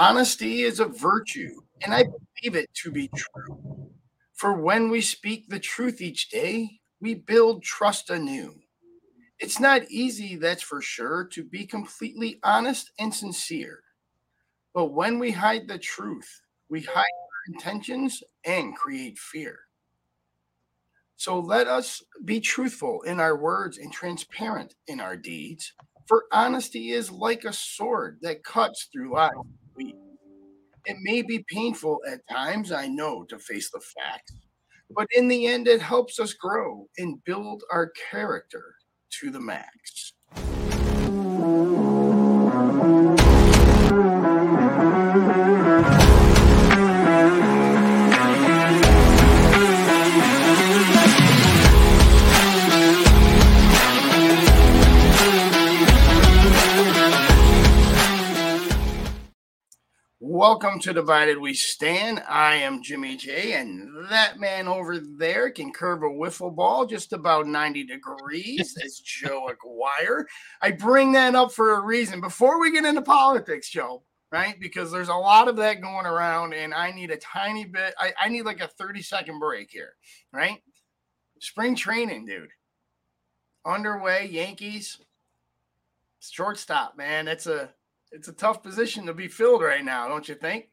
Honesty is a virtue, and I believe it to be true. For when we speak the truth each day, we build trust anew. It's not easy, that's for sure, to be completely honest and sincere. But when we hide the truth, we hide our intentions and create fear. So let us be truthful in our words and transparent in our deeds. For honesty is like a sword that cuts through life. It may be painful at times, I know, to face the facts, but in the end, it helps us grow and build our character to the max. Welcome to Divided We Stand. I am Jimmy J, and that man over there can curve a wiffle ball just about 90 degrees. That's Joe Aguirre. I bring that up for a reason. Before we get into politics, Joe, right? Because there's a lot of that going around, and I need a tiny bit, I, I need like a 30 second break here, right? Spring training, dude. Underway, Yankees. Shortstop, man. That's a it's a tough position to be filled right now, don't you think?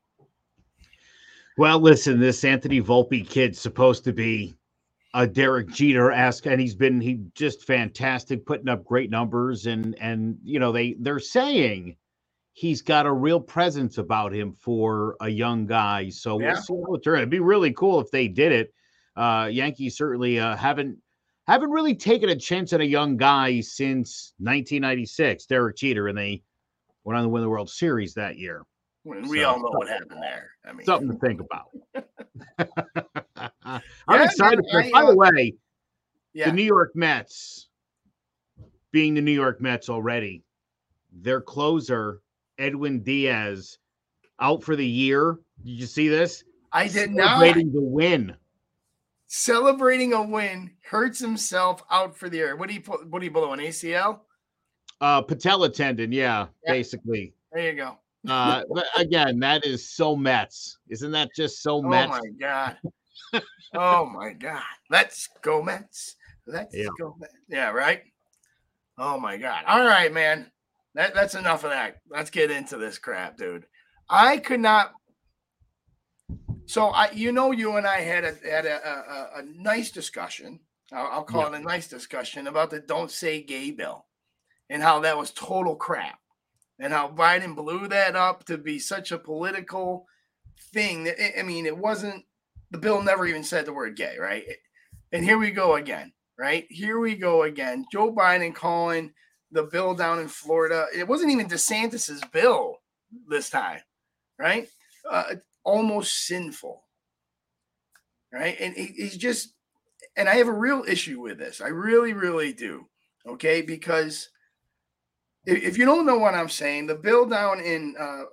Well, listen, this Anthony Volpe kid's supposed to be a Derek Jeter esque, and he's been he just fantastic, putting up great numbers, and and you know they they're saying he's got a real presence about him for a young guy. So yeah. we'll see what turn. It'd be really cool if they did it. Uh, Yankees certainly uh, haven't haven't really taken a chance on a young guy since 1996, Derek Jeter, and they went on to win the World Series that year. We so, all know what happened there. I mean, something to think about. I'm yeah, excited. I, by uh, the way, yeah. the New York Mets, being the New York Mets already, their closer Edwin Diaz out for the year. Did you see this? I did not. Celebrating the win. Celebrating a win hurts himself out for the year. What do you put? What do you blow an ACL? Uh, patella tendon, yeah, yeah. basically. There you go. uh, but again, that is so Mets. Isn't that just so Mets? Oh my god. oh my god. Let's go Mets. Let's yeah. go Mets. Yeah, right. Oh my god. All right, man. That, that's enough of that. Let's get into this crap, dude. I could not. So I, you know, you and I had a had a, a, a nice discussion. I'll, I'll call yeah. it a nice discussion about the "Don't Say Gay" bill and how that was total crap and how Biden blew that up to be such a political thing that I mean it wasn't the bill never even said the word gay, right? And here we go again, right? Here we go again. Joe Biden calling the bill down in Florida. It wasn't even DeSantis's bill this time, right? Uh, almost sinful, right? And he's just, and I have a real issue with this. I really, really do. Okay, because if you don't know what I'm saying, the bill down in uh,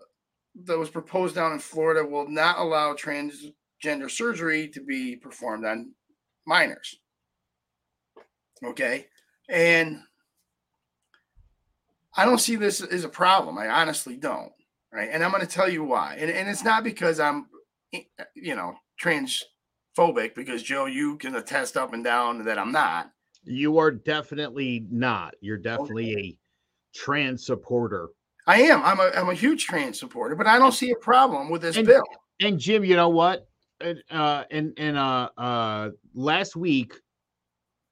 that was proposed down in Florida will not allow transgender surgery to be performed on minors. Okay, and I don't see this as a problem. I honestly don't. Right, and I'm going to tell you why. And and it's not because I'm, you know, transphobic. Because Joe, you can attest up and down that I'm not. You are definitely not. You're definitely okay. a trans supporter. I am. I'm a I'm a huge trans supporter, but I don't see a problem with this and, bill. And Jim, you know what? Uh, and and uh, uh, last week,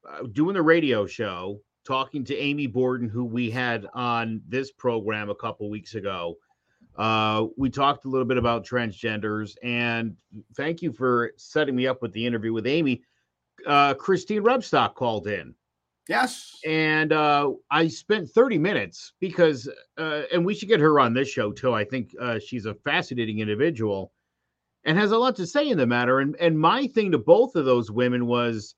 uh, doing the radio show, talking to Amy Borden, who we had on this program a couple weeks ago. Uh, we talked a little bit about transgenders, and thank you for setting me up with the interview with Amy. Uh, Christine Rebstock called in Yes. And uh, I spent 30 minutes because, uh, and we should get her on this show too. I think uh, she's a fascinating individual and has a lot to say in the matter. And, and my thing to both of those women was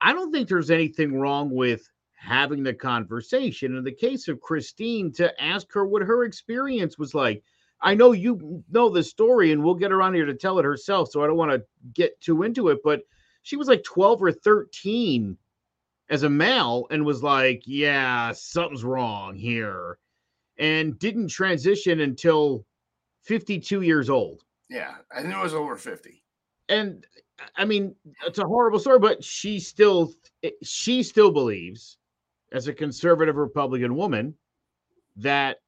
I don't think there's anything wrong with having the conversation. In the case of Christine, to ask her what her experience was like. I know you know the story, and we'll get her on here to tell it herself. So I don't want to get too into it, but she was like 12 or 13 as a male and was like, yeah, something's wrong here, and didn't transition until 52 years old. Yeah, I knew it was over 50. And I mean, it's a horrible story, but she still she still believes, as a conservative Republican woman, that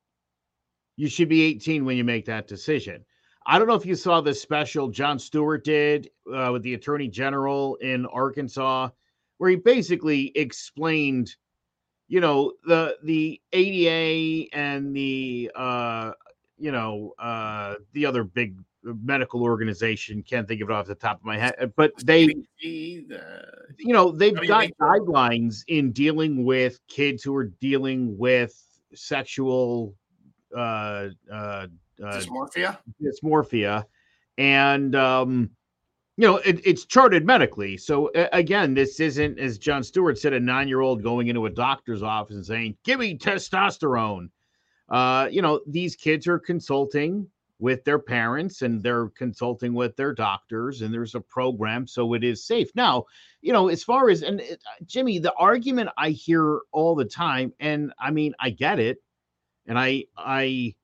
you should be 18 when you make that decision. I don't know if you saw the special Jon Stewart did uh, with the Attorney General in Arkansas, where he basically explained, you know, the the ADA and the uh, you know uh, the other big medical organization can't think of it off the top of my head but they you know they've got guidelines in dealing with kids who are dealing with sexual uh, uh, uh dysmorphia? dysmorphia. And um you know it, it's charted medically. So uh, again this isn't as Jon stewart said a nine-year-old going into a doctor's office and saying give me testosterone. Uh you know these kids are consulting with their parents and they're consulting with their doctors and there's a program so it is safe. Now you know as far as and uh, jimmy the argument i hear all the time and i mean i get it and i i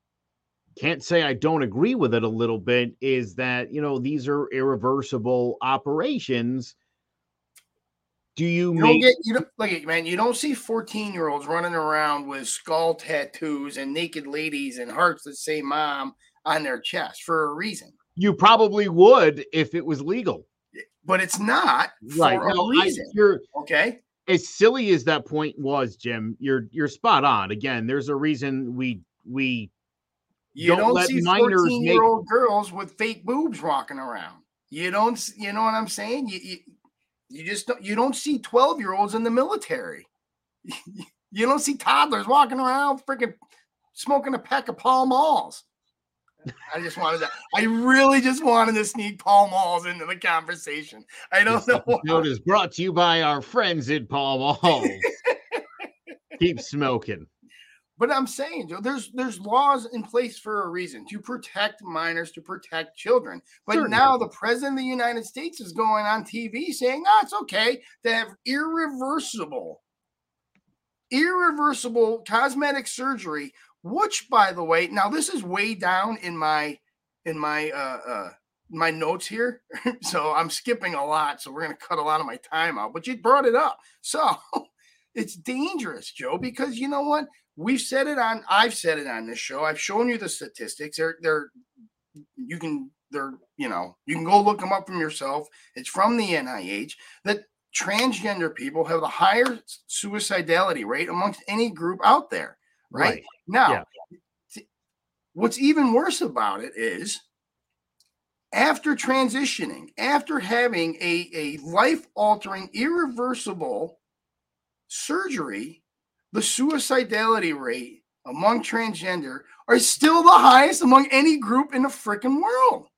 can't say i don't agree with it a little bit is that you know these are irreversible operations do you, you make get, you don't look at man you don't see 14 year olds running around with skull tattoos and naked ladies and hearts that say mom on their chest for a reason. You probably would if it was legal, but it's not right. for no, a reason. I, you're okay. As silly as that point was, Jim, you're you're spot on. Again, there's a reason we we you don't, don't see 14 year old girls with fake boobs walking around. You don't, you know what I'm saying? You, you, you just don't, you don't see 12 year olds in the military. you don't see toddlers walking around freaking smoking a pack of Pall Malls. I just wanted that. I really just wanted to sneak Pall Malls into the conversation. I don't this know. Episode is brought to you by our friends at Pall Malls. Keep smoking. But I'm saying, Joe, there's there's laws in place for a reason to protect minors, to protect children. But Certainly. now the president of the United States is going on TV saying, "No, it's okay to have irreversible, irreversible cosmetic surgery which by the way now this is way down in my in my uh uh my notes here so i'm skipping a lot so we're going to cut a lot of my time out but you brought it up so it's dangerous joe because you know what we've said it on i've said it on this show i've shown you the statistics they're they're you can they're you know you can go look them up from yourself it's from the nih that transgender people have the higher suicidality rate amongst any group out there right, right. Now, yeah. what's even worse about it is after transitioning, after having a, a life altering, irreversible surgery, the suicidality rate among transgender are still the highest among any group in the freaking world.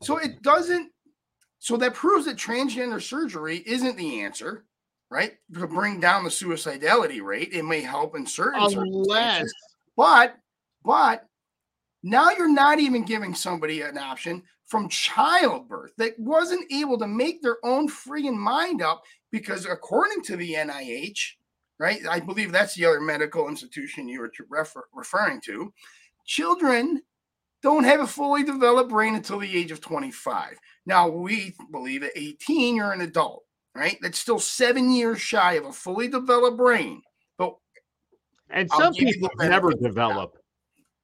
So it doesn't, so that proves that transgender surgery isn't the answer right? To bring down the suicidality rate, it may help in certain unless, but but now you're not even giving somebody an option from childbirth that wasn't able to make their own friggin' mind up because according to the NIH, right? I believe that's the other medical institution you were refer- referring to. Children don't have a fully developed brain until the age of 25. Now, we believe at 18, you're an adult right? That's still seven years shy of a fully developed brain. But and some people never develop.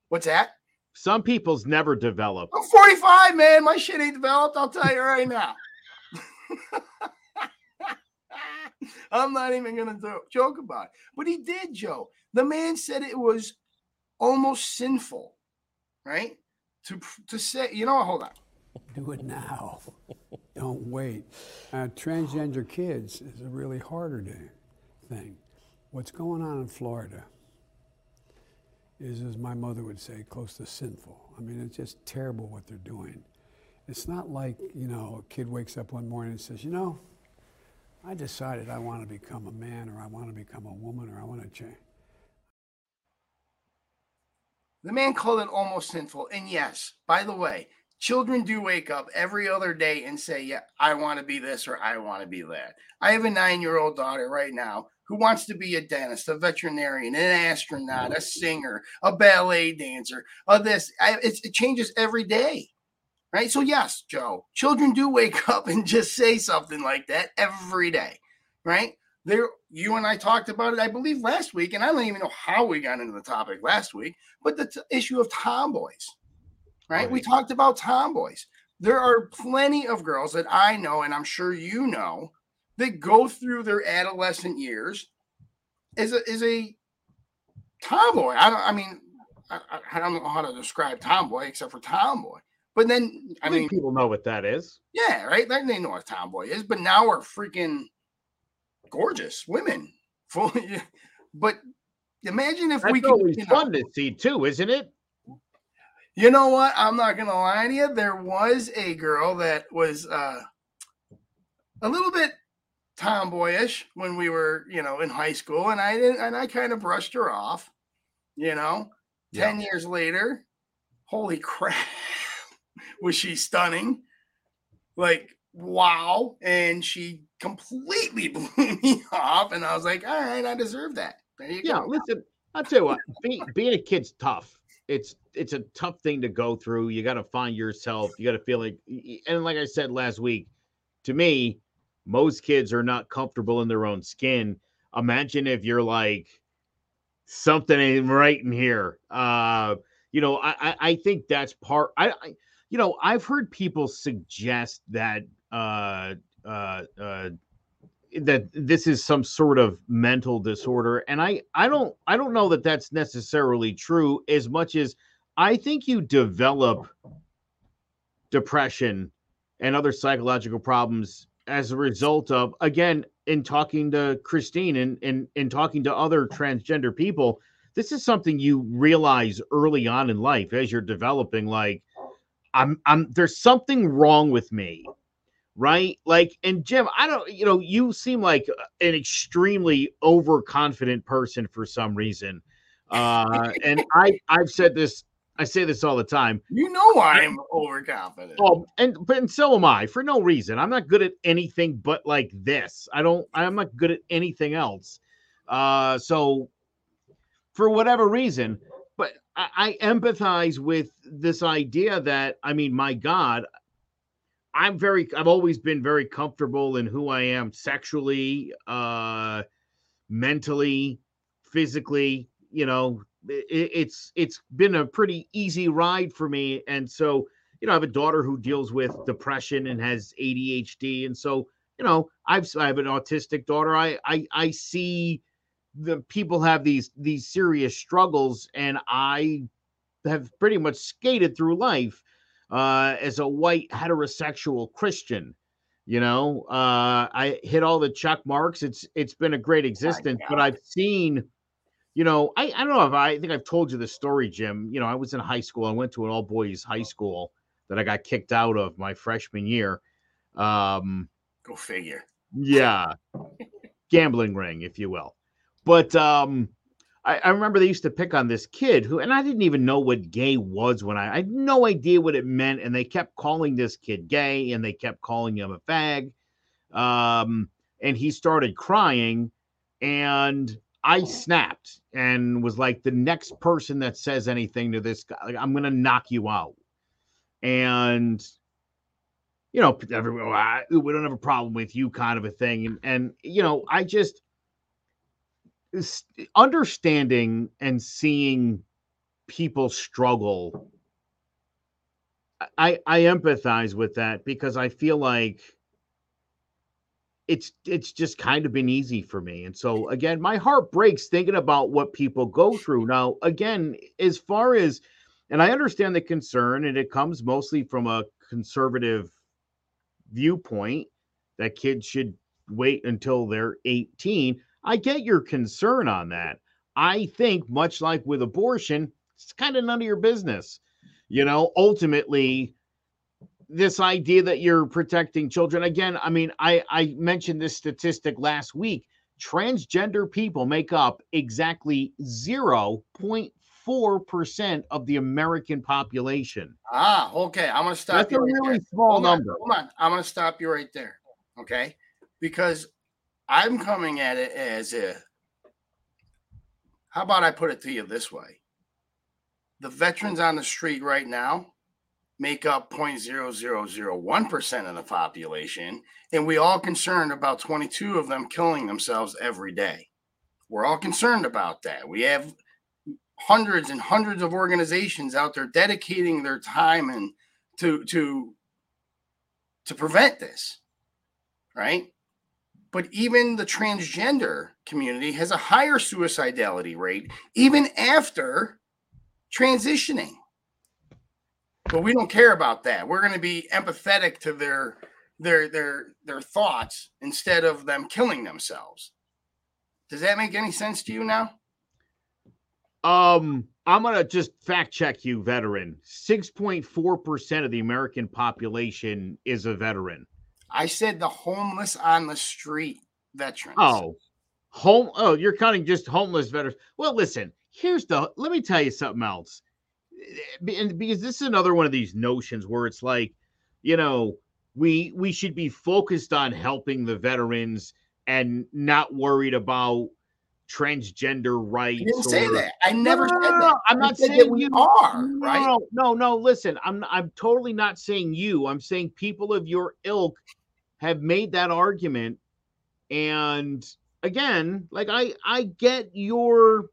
What's that? Some people's never develop. I'm 45, man. My shit ain't developed. I'll tell you right now. I'm not even gonna joke about it. But he did, Joe. The man said it was almost sinful, right? To to say, you know, hold on. Do it now. Don't wait. Uh, transgender kids is a really harder thing. What's going on in Florida is, as my mother would say, close to sinful. I mean, it's just terrible what they're doing. It's not like, you know, a kid wakes up one morning and says, you know, I decided I want to become a man or I want to become a woman or I want to change. The man called it almost sinful. And yes, by the way, children do wake up every other day and say, Yeah, I want to be this or I want to be that. I have a nine year old daughter right now who wants to be a dentist, a veterinarian, an astronaut, a singer, a ballet dancer, a this. I, it changes every day. Right. So, yes, Joe, children do wake up and just say something like that every day. Right. There, you and I talked about it, I believe, last week, and I don't even know how we got into the topic last week, but the t- issue of tomboys right? We talked about tomboys. There are plenty of girls that I know, and I'm sure you know, that go through their adolescent years as a as a tomboy. I don't. I mean, I, I don't know how to describe tomboy except for tomboy. But then, I, I mean, people know what that is. Yeah, right. Like they know what tomboy is. But now we're freaking gorgeous women. But imagine if That's we could. Always you know, fun to see too, isn't it? You know what? I'm not gonna lie to you. There was a girl that was uh, a little bit tomboyish when we were, you know, in high school, and I didn't, and I kind of brushed her off. You know, yeah. ten years later, holy crap, was she stunning? Like wow, and she completely blew me off, and I was like, all right, I deserve that. Yeah, go. listen, I'll tell you what, being, being a kid's tough it's it's a tough thing to go through. You got to find yourself. You got to feel like, and like I said last week, to me, most kids are not comfortable in their own skin. Imagine if you're like something ain't right in here. Uh, you know, I I think that's part. I, I you know I've heard people suggest that uh uh uh that this is some sort of mental disorder and i i don't i don't know that that's necessarily true as much as i think you develop depression and other psychological problems as a result of again in talking to christine and and in talking to other transgender people this is something you realize early on in life as you're developing like i'm i'm there's something wrong with me right? Like, and Jim, I don't, you know, you seem like an extremely overconfident person for some reason. Uh, and I, I've said this, I say this all the time. You know I'm overconfident. Oh, and but and so am I for no reason. I'm not good at anything but like this. I don't. I'm not good at anything else. Uh, so for whatever reason, I, empathize with this idea that I mean, my God, I'm very I've always been very comfortable in who I am sexually, uh mentally, physically, you know, it, it's it's been a pretty easy ride for me and so, you know, I have a daughter who deals with depression and has ADHD and so, you know, I've I have an autistic daughter. I I I see the people have these these serious struggles and I have pretty much skated through life uh, as a white heterosexual Christian. You know, uh, I hit all the check marks. It's it's been a great existence, but I've seen, you know, I, I don't know if I, I think I've told you the story, Jim. You know, I was in high school. I went to an all boys high school that I got kicked out of my freshman year. Um, Go figure. Yeah, gambling ring, if you will. But um, I, I, remember they used to pick on this kid who, and I didn't even know what gay was when I, I had no idea what it meant. And they kept calling this kid gay and they kept calling him a fag. Um, and he started crying and I snapped and was like, the next person that says anything to this guy, like, I'm going to knock you out. And, you know, everyone, we don't have a problem with you kind of a thing. And, and, you know, I just, understanding and seeing people struggle I I empathize with that because I feel like it's it's just kind of been easy for me. And so again, my heart breaks thinking about what people go through. Now, again, as far as and I understand the concern and it comes mostly from a conservative viewpoint that kids should wait until they're 18. I get your concern on that. I think, much like with abortion, it's kind of none of your business. You know, ultimately, this idea that you're protecting children again, I mean, I, I mentioned this statistic last week. Transgender people make up exactly 0.5 6.4% of the American population. Ah, okay. I'm going to stop That's you. a right really there. small hold on, number. hold on. I'm going to stop you right there. Okay. Because I'm coming at it as a, how about I put it to you this way? The veterans on the street right now make up 0.0001% of the population, and we all concerned about 22 of them killing themselves every day. We're all concerned about that. We have hundreds and hundreds of organizations out there dedicating their time and to to to prevent this right but even the transgender community has a higher suicidality rate even after transitioning but we don't care about that we're going to be empathetic to their their their their thoughts instead of them killing themselves does that make any sense to you now Um, I'm gonna just fact check you, veteran. Six point four percent of the American population is a veteran. I said the homeless on the street veterans. Oh, home. Oh, you're counting just homeless veterans. Well, listen. Here's the. Let me tell you something else. And because this is another one of these notions where it's like, you know, we we should be focused on helping the veterans and not worried about transgender rights. I didn't say that. I never No, no, said that. I'm not saying that we you are no, right. No, no, no. Listen, I'm I'm totally not saying you. I'm saying people of your ilk have made that argument, and again, like I I get your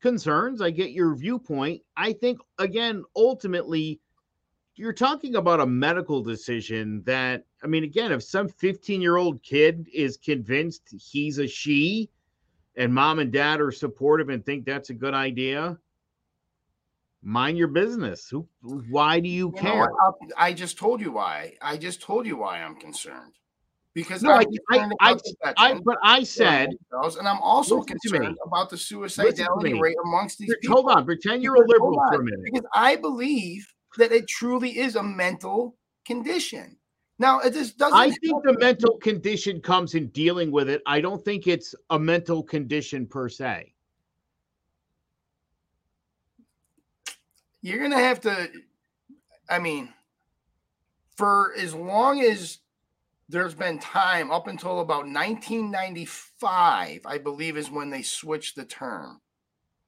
concerns. I get your viewpoint. I think again, ultimately, you're talking about a medical decision that I mean, again, if some 15 year old kid is convinced he's a she and mom and dad are supportive and think that's a good idea, mind your business. Who why do you You care? I just told you why. I just told you why I'm concerned. Because No, I'm I- I- I but I said and I'm also Listen to me. concerned about the suicidality rate amongst these people. hold on, pretend you're a liberal for a minute. Because I believe that it truly is a mental condition. Now, it just doesn't. I think the mental condition comes in dealing with it. I don't think it's a mental condition per se. You're gonna have to i mean for as long as there's been time up until about 1995 i believe is when they switched the term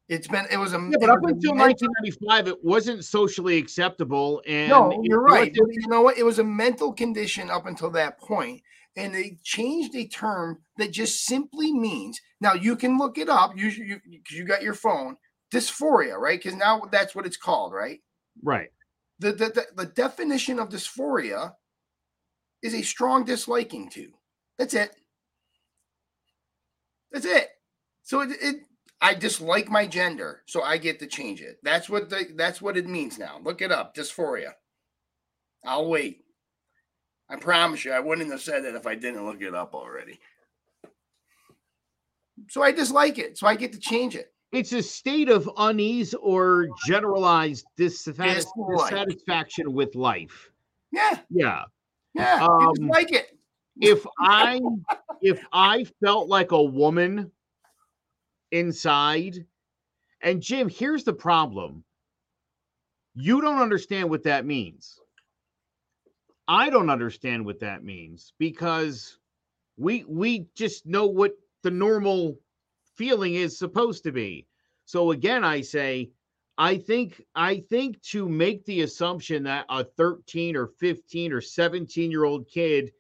it's been it was a Yeah, but up until mental- 1995, it wasn't socially acceptable. And no you're right you know what it was a mental condition up until that point and they changed a term that just simply means now you can look it up you, you, you got your phone dysphoria right because now that's what it's called right Right. the, the, the, the definition of dysphoria is a strong disliking to. That's it. That's it. So it, it I dislike my gender, so I get to change it. That's what the that's what it means now. Look it up, dysphoria. I'll wait. I promise you, I wouldn't have said that if I didn't look it up already. So I dislike it, so I get to change it. It's a state of unease or generalized dissatis- dissatisfaction with life. Yeah, Yeah. yeah, I Um, dislike it. if I if I felt like a woman inside, and Jim, here's the problem. You don't understand what that means. I don't understand what that means because we we just know what the normal feeling is supposed to be. So again, I say I think I think to make the assumption that a 13 or 15 or 17 year old kid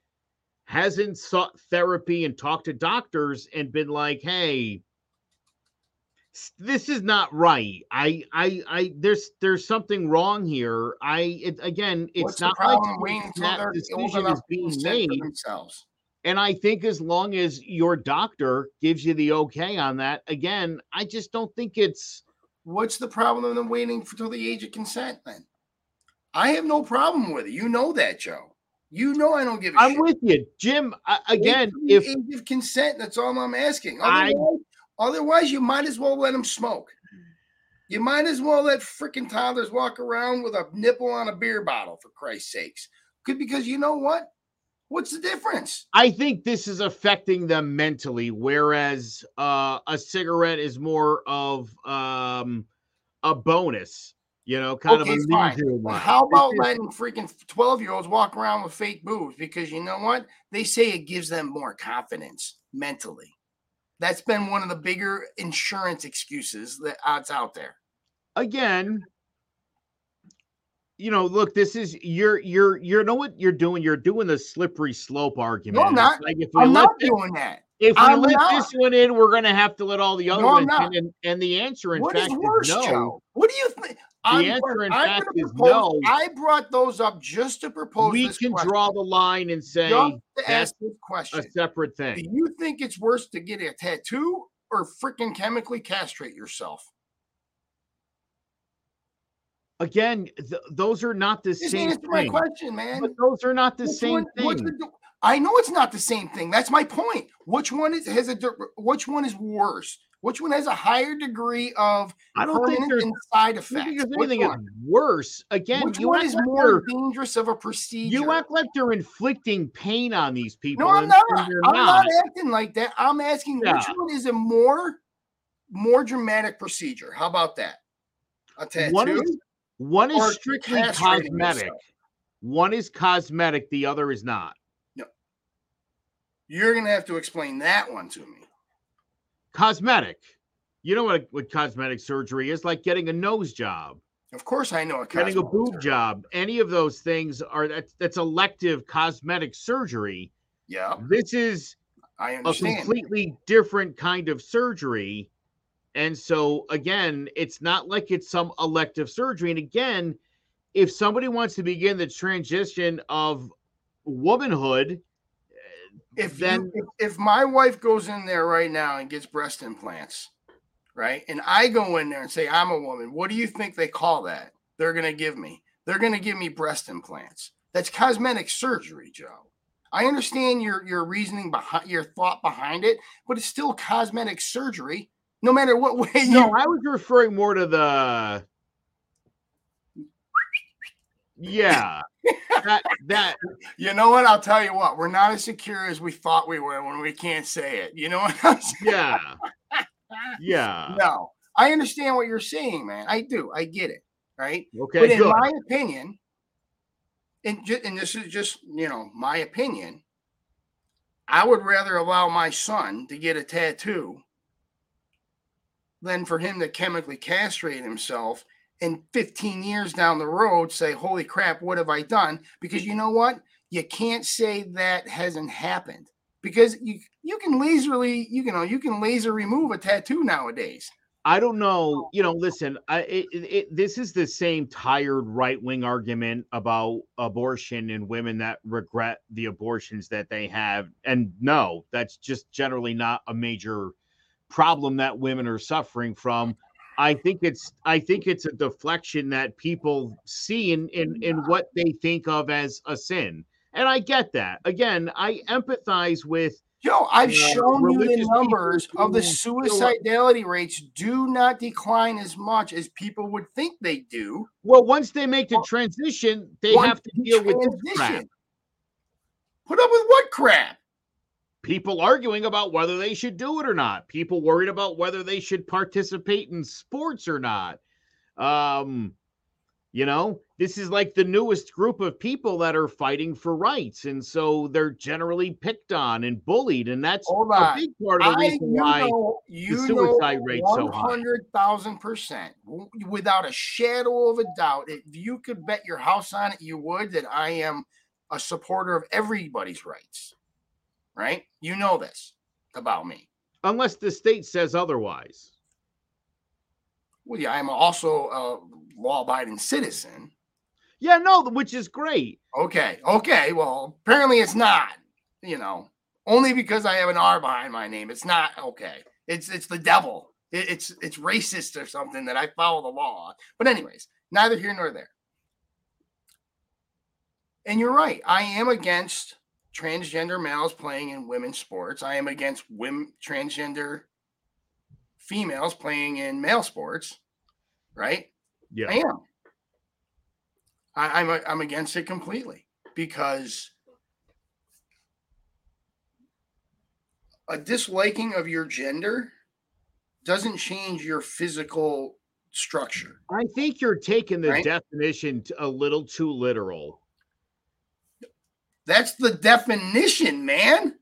hasn't sought therapy and talked to doctors and been like, "Hey, this is not right. I, I, I, there's, there's something wrong here. I, it, again, it's What's not like problem waiting until that decision is being made. themselves? And I think as long as your doctor gives you the okay on that, again, I just don't think it's. What's the problem in waiting for till the age of consent? Then I have no problem with it. You know that, Joe. You know I don't give a I'm shit. with you, Jim. I, again, if age of consent, that's all I'm asking. I- Otherwise, otherwise, you might as well let them smoke. You might as well let freaking toddlers walk around with a nipple on a beer bottle, for Christ's sakes. Good because you know what? What's the difference? I think this is affecting them mentally, whereas uh, a cigarette is more of um, a bonus. You know, kind Okay, of a fine. leisure Well, how about letting freaking 12 year olds walk around with fake boobs? Because you know what? They say it gives them more confidence mentally. That's been one of the bigger insurance excuses that odds out there. again? You know, look, this is you're you're you know what you're doing. You're doing the slippery slope argument. I'm not. Like if we I'm not this, doing that. if we I'm let not. this one in, we're going to have to let all the other No, ones in. And, and the answer, in What is fact, worse, is no. Joe? What do you think? I'm, answer, in I'm fact, gonna is no. I brought those up just to propose We can question. draw the line and say that's ask this a separate thing. Do you think it's worse to get a tattoo or freaking chemically castrate yourself? Again, th- those are not the Just same answer my question, man. But those are not the Which same one- thing. the- I know it's not the same thing. That's my point. Which one is has a which one is worse? Which one has a higher degree of I don't think permanent there's, side effects? think there's Which anything one? is worse. Again, Which you one is like more dangerous of a procedure? You act like they're inflicting pain on these people. no, I'm not. I'm not. not. acting like that. I'm asking which one is a more more dramatic procedure? How about that? A tattoo. One is one is strictly cosmetic. yourself? One is cosmetic. The other is not. No. You're gonna have to explain that one to me. Cosmetic. You know what, what cosmetic surgery is? Like getting a nose job, Of course, I know a getting a boob surgery. job. Any of those things are that's that's elective cosmetic surgery. Yeah, This is I understand. A completely different kind of surgery. And so again, it's not like it's some elective surgery. And again, if somebody wants to begin the transition of womanhood, if then- you, if, if my wife goes in there right now and gets breast implants, right, and I go in there and say I'm a woman, what do you think they call that? They're gonna give me. They're gonna give me breast implants. That's cosmetic surgery, Joe. I understand your your reasoning behind your thought behind it, but it's still cosmetic surgery, no matter what way you. no, I was referring more to the yeah. that that You know what? I'll tell you what. We're not as secure as we thought we were when we can't say it. You know what I'm saying? yeah. Yeah. No, I understand what you're saying, man. I do. I get it. Right. Okay, but in good. my opinion, and, ju- and this is just, you know, my opinion, I would rather allow my son to get a tattoo than for him to chemically castrate himself and 15 years down the road say, holy crap, what have I done? Because you know what? You can't say that hasn't happened because you you can laserly you know you can laser remove a tattoo nowadays. I don't know. Oh. You know, listen, I it, it, it- this is the same tired right wing argument about abortion and women that regret the abortions that they have. And no, that's just generally not a major problem that women are suffering from. I think it's I think it's a deflection that people see in in, in what they think of as a sin. And I get that. Again, I empathize with Joe, I've Yeah, shown you the numbers of the suicidality rates do not decline as much as people would think they do. well, once they make the transition, they have to deal with this crap. Put up with what crap? People arguing about whether they should do it or not people worried about whether they should participate in sports or not um you know this is like the newest group of people that are fighting for rights and so they're generally picked on and bullied and that's Hold a big part of the I, reason you why know, you suicide rate so high. 100,000%, without a shadow of a doubt, if you could bet your house on it, you would, that I am a supporter of everybody's rights. Right? You know this about me. unless the state says otherwise Well, yeah, I'm also a law abiding citizen. yeah no which is great Okay. Okay. Well, apparently it's not, you know, only because I have an R behind my name. It's not okay. It's it's the devil. It- it's it's racist or something that I follow the law. But anyways, neither here nor there. And you're right. I am against transgender males playing in women's sports. I am against women transgender females playing in male sports. Right? yeah I am. I, I'm a, I'm against it completely because a disliking of your gender doesn't change your physical structure. I think you're taking the Right? definition a little too literal. That's the definition, man.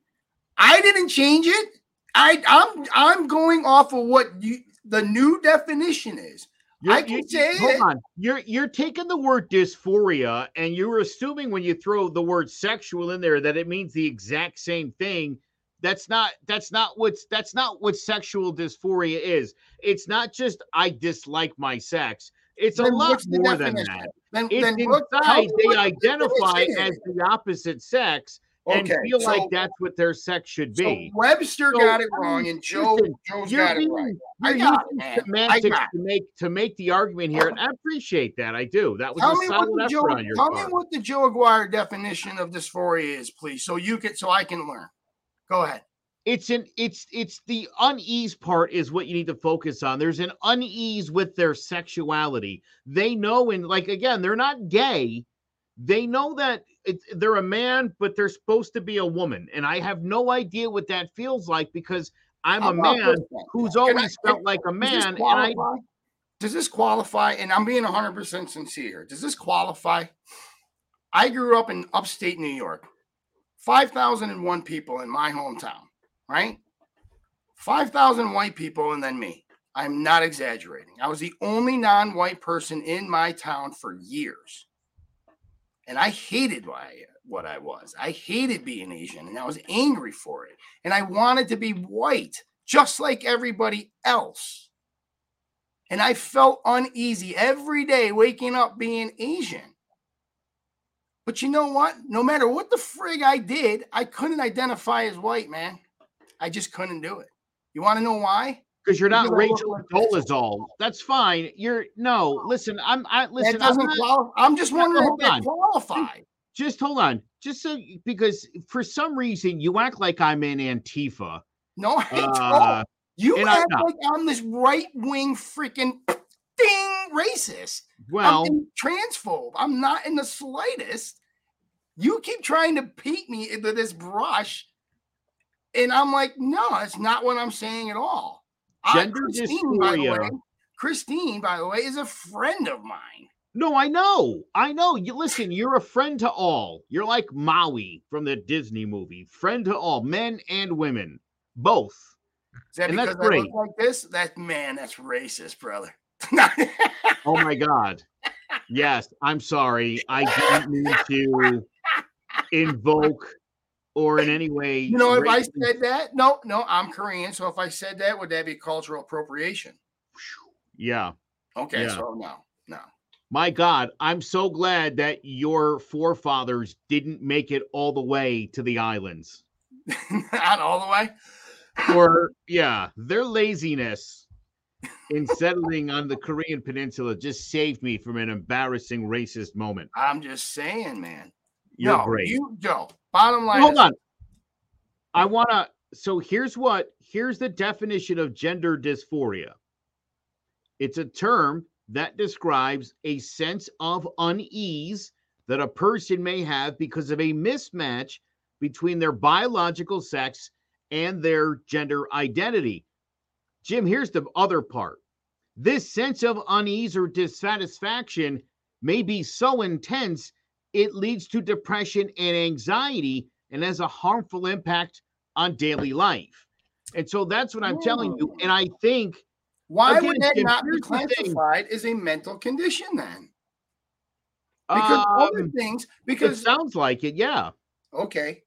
I didn't change it. I I'm I'm going off of what you the new definition is. I You're- can you- say hold it. on. You're you're taking the word dysphoria and you're assuming when you throw the word sexual in there that it means the exact same thing. That's not that's not what's that's not what sexual dysphoria is. It's not just I dislike my sex. It's a lot more than that. Then, It's then inside they identify as the opposite sex and Okay, feel so- like that's what their sex should So be. Webster So, got it wrong, and Joe listen, Joe's got it being, right. you're I got it, using man. Semantics to make to make the argument here, and I appreciate that. I do. That was Tell a me what the Joe. Tell part. me what the Joe Aguirre definition of dysphoria is, please, so you can so I can learn. Go ahead. It's an it's it's the unease part is what you need to focus on. There's an unease with their sexuality. They know, and like again, they're not gay. They know that it, they're a man, but they're supposed to be a woman, and I have no idea what that feels like because I'm a man who's Can I- always felt like a man, and I? Does this qualify? And I'm being 100% sincere. Does this qualify? I grew up in upstate New York. 5,001 people in my hometown, right? 5,000 white people and then me. I'm not exaggerating. I was the only non white person in my town for years. And I hated what I, what I was. I hated being Asian and I was angry for it. And I wanted to be white, just like everybody else. And I felt uneasy every day waking up being Asian. But you know what? No matter what the frig I did, I couldn't identify as white, man. I just couldn't do it. You want to know why? because you're not Because I look Rachel. Dolezal. That's fine. You're no. Listen, I'm. I listen. that I'm doesn't qualify. I'm just wondering hold if that on. qualifies. just hold on. Just so because for some reason you act like I'm in Antifa. No, I don't. Uh, You and I'm act like I'm this right wing freaking ding racist. well, I'm transphobe. I'm not in the slightest. You keep trying to paint me into this brush, and I'm like, no, that's not what I'm saying at all. I- Gender Christine, by the way, Christine, by the way, is a friend of mine. no, I know. I know. You listen. You're a friend to all. You're like Maui from the Disney movie. Friend to all, men and women, both. Is that And that's because I look like this? That man, that's racist, brother. Oh my God. Yes, I'm sorry. I didn't mean to invoke or in any way. you know, if I said that, no, no, I'm Korean. So if I said that, would that be cultural appropriation? yeah. Okay, Yeah. so no, no. My God, I'm so glad that your forefathers didn't make it all the way to the islands. Not all the way. Or, yeah, their laziness in settling on the Korean Peninsula just saved me from an embarrassing racist moment. I'm just saying, man. You're no, great. You Joe. Bottom line. Hold on. I want to. So here's what here's the definition of gender dysphoria it's a term that describes a sense of unease that a person may have because of a mismatch between their biological sex and their gender identity. Jim, here's the other part. This sense of unease or dissatisfaction may be so intense it leads to depression and anxiety and has a harmful impact on daily life. And so that's what I'm telling you. And I think Why Again, would that not be here's the thing. classified as a mental condition then? Because other um, things, it because sounds like it. Yeah. okay,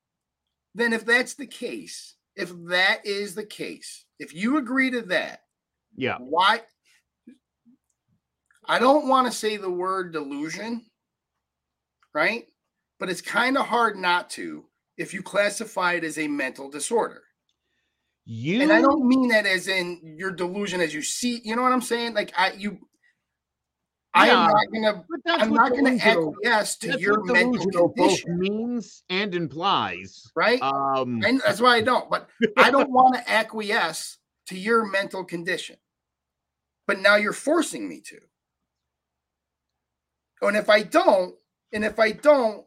then if that's the case, if that is the case, if you agree to that, Yeah. why? I don't want to say the word delusion, right? But it's kind of hard not to if you classify it as a mental disorder. You And I don't mean that as in your delusion as you see, you know what I'm saying? Like I you I Yeah, am not gonna I'm not gonna acquiesce to that's your mental delusional both condition, means and implies. right? Um and that's why I don't, but I don't want to acquiesce to your mental condition. But now you're forcing me to. And if I don't, and if I don't,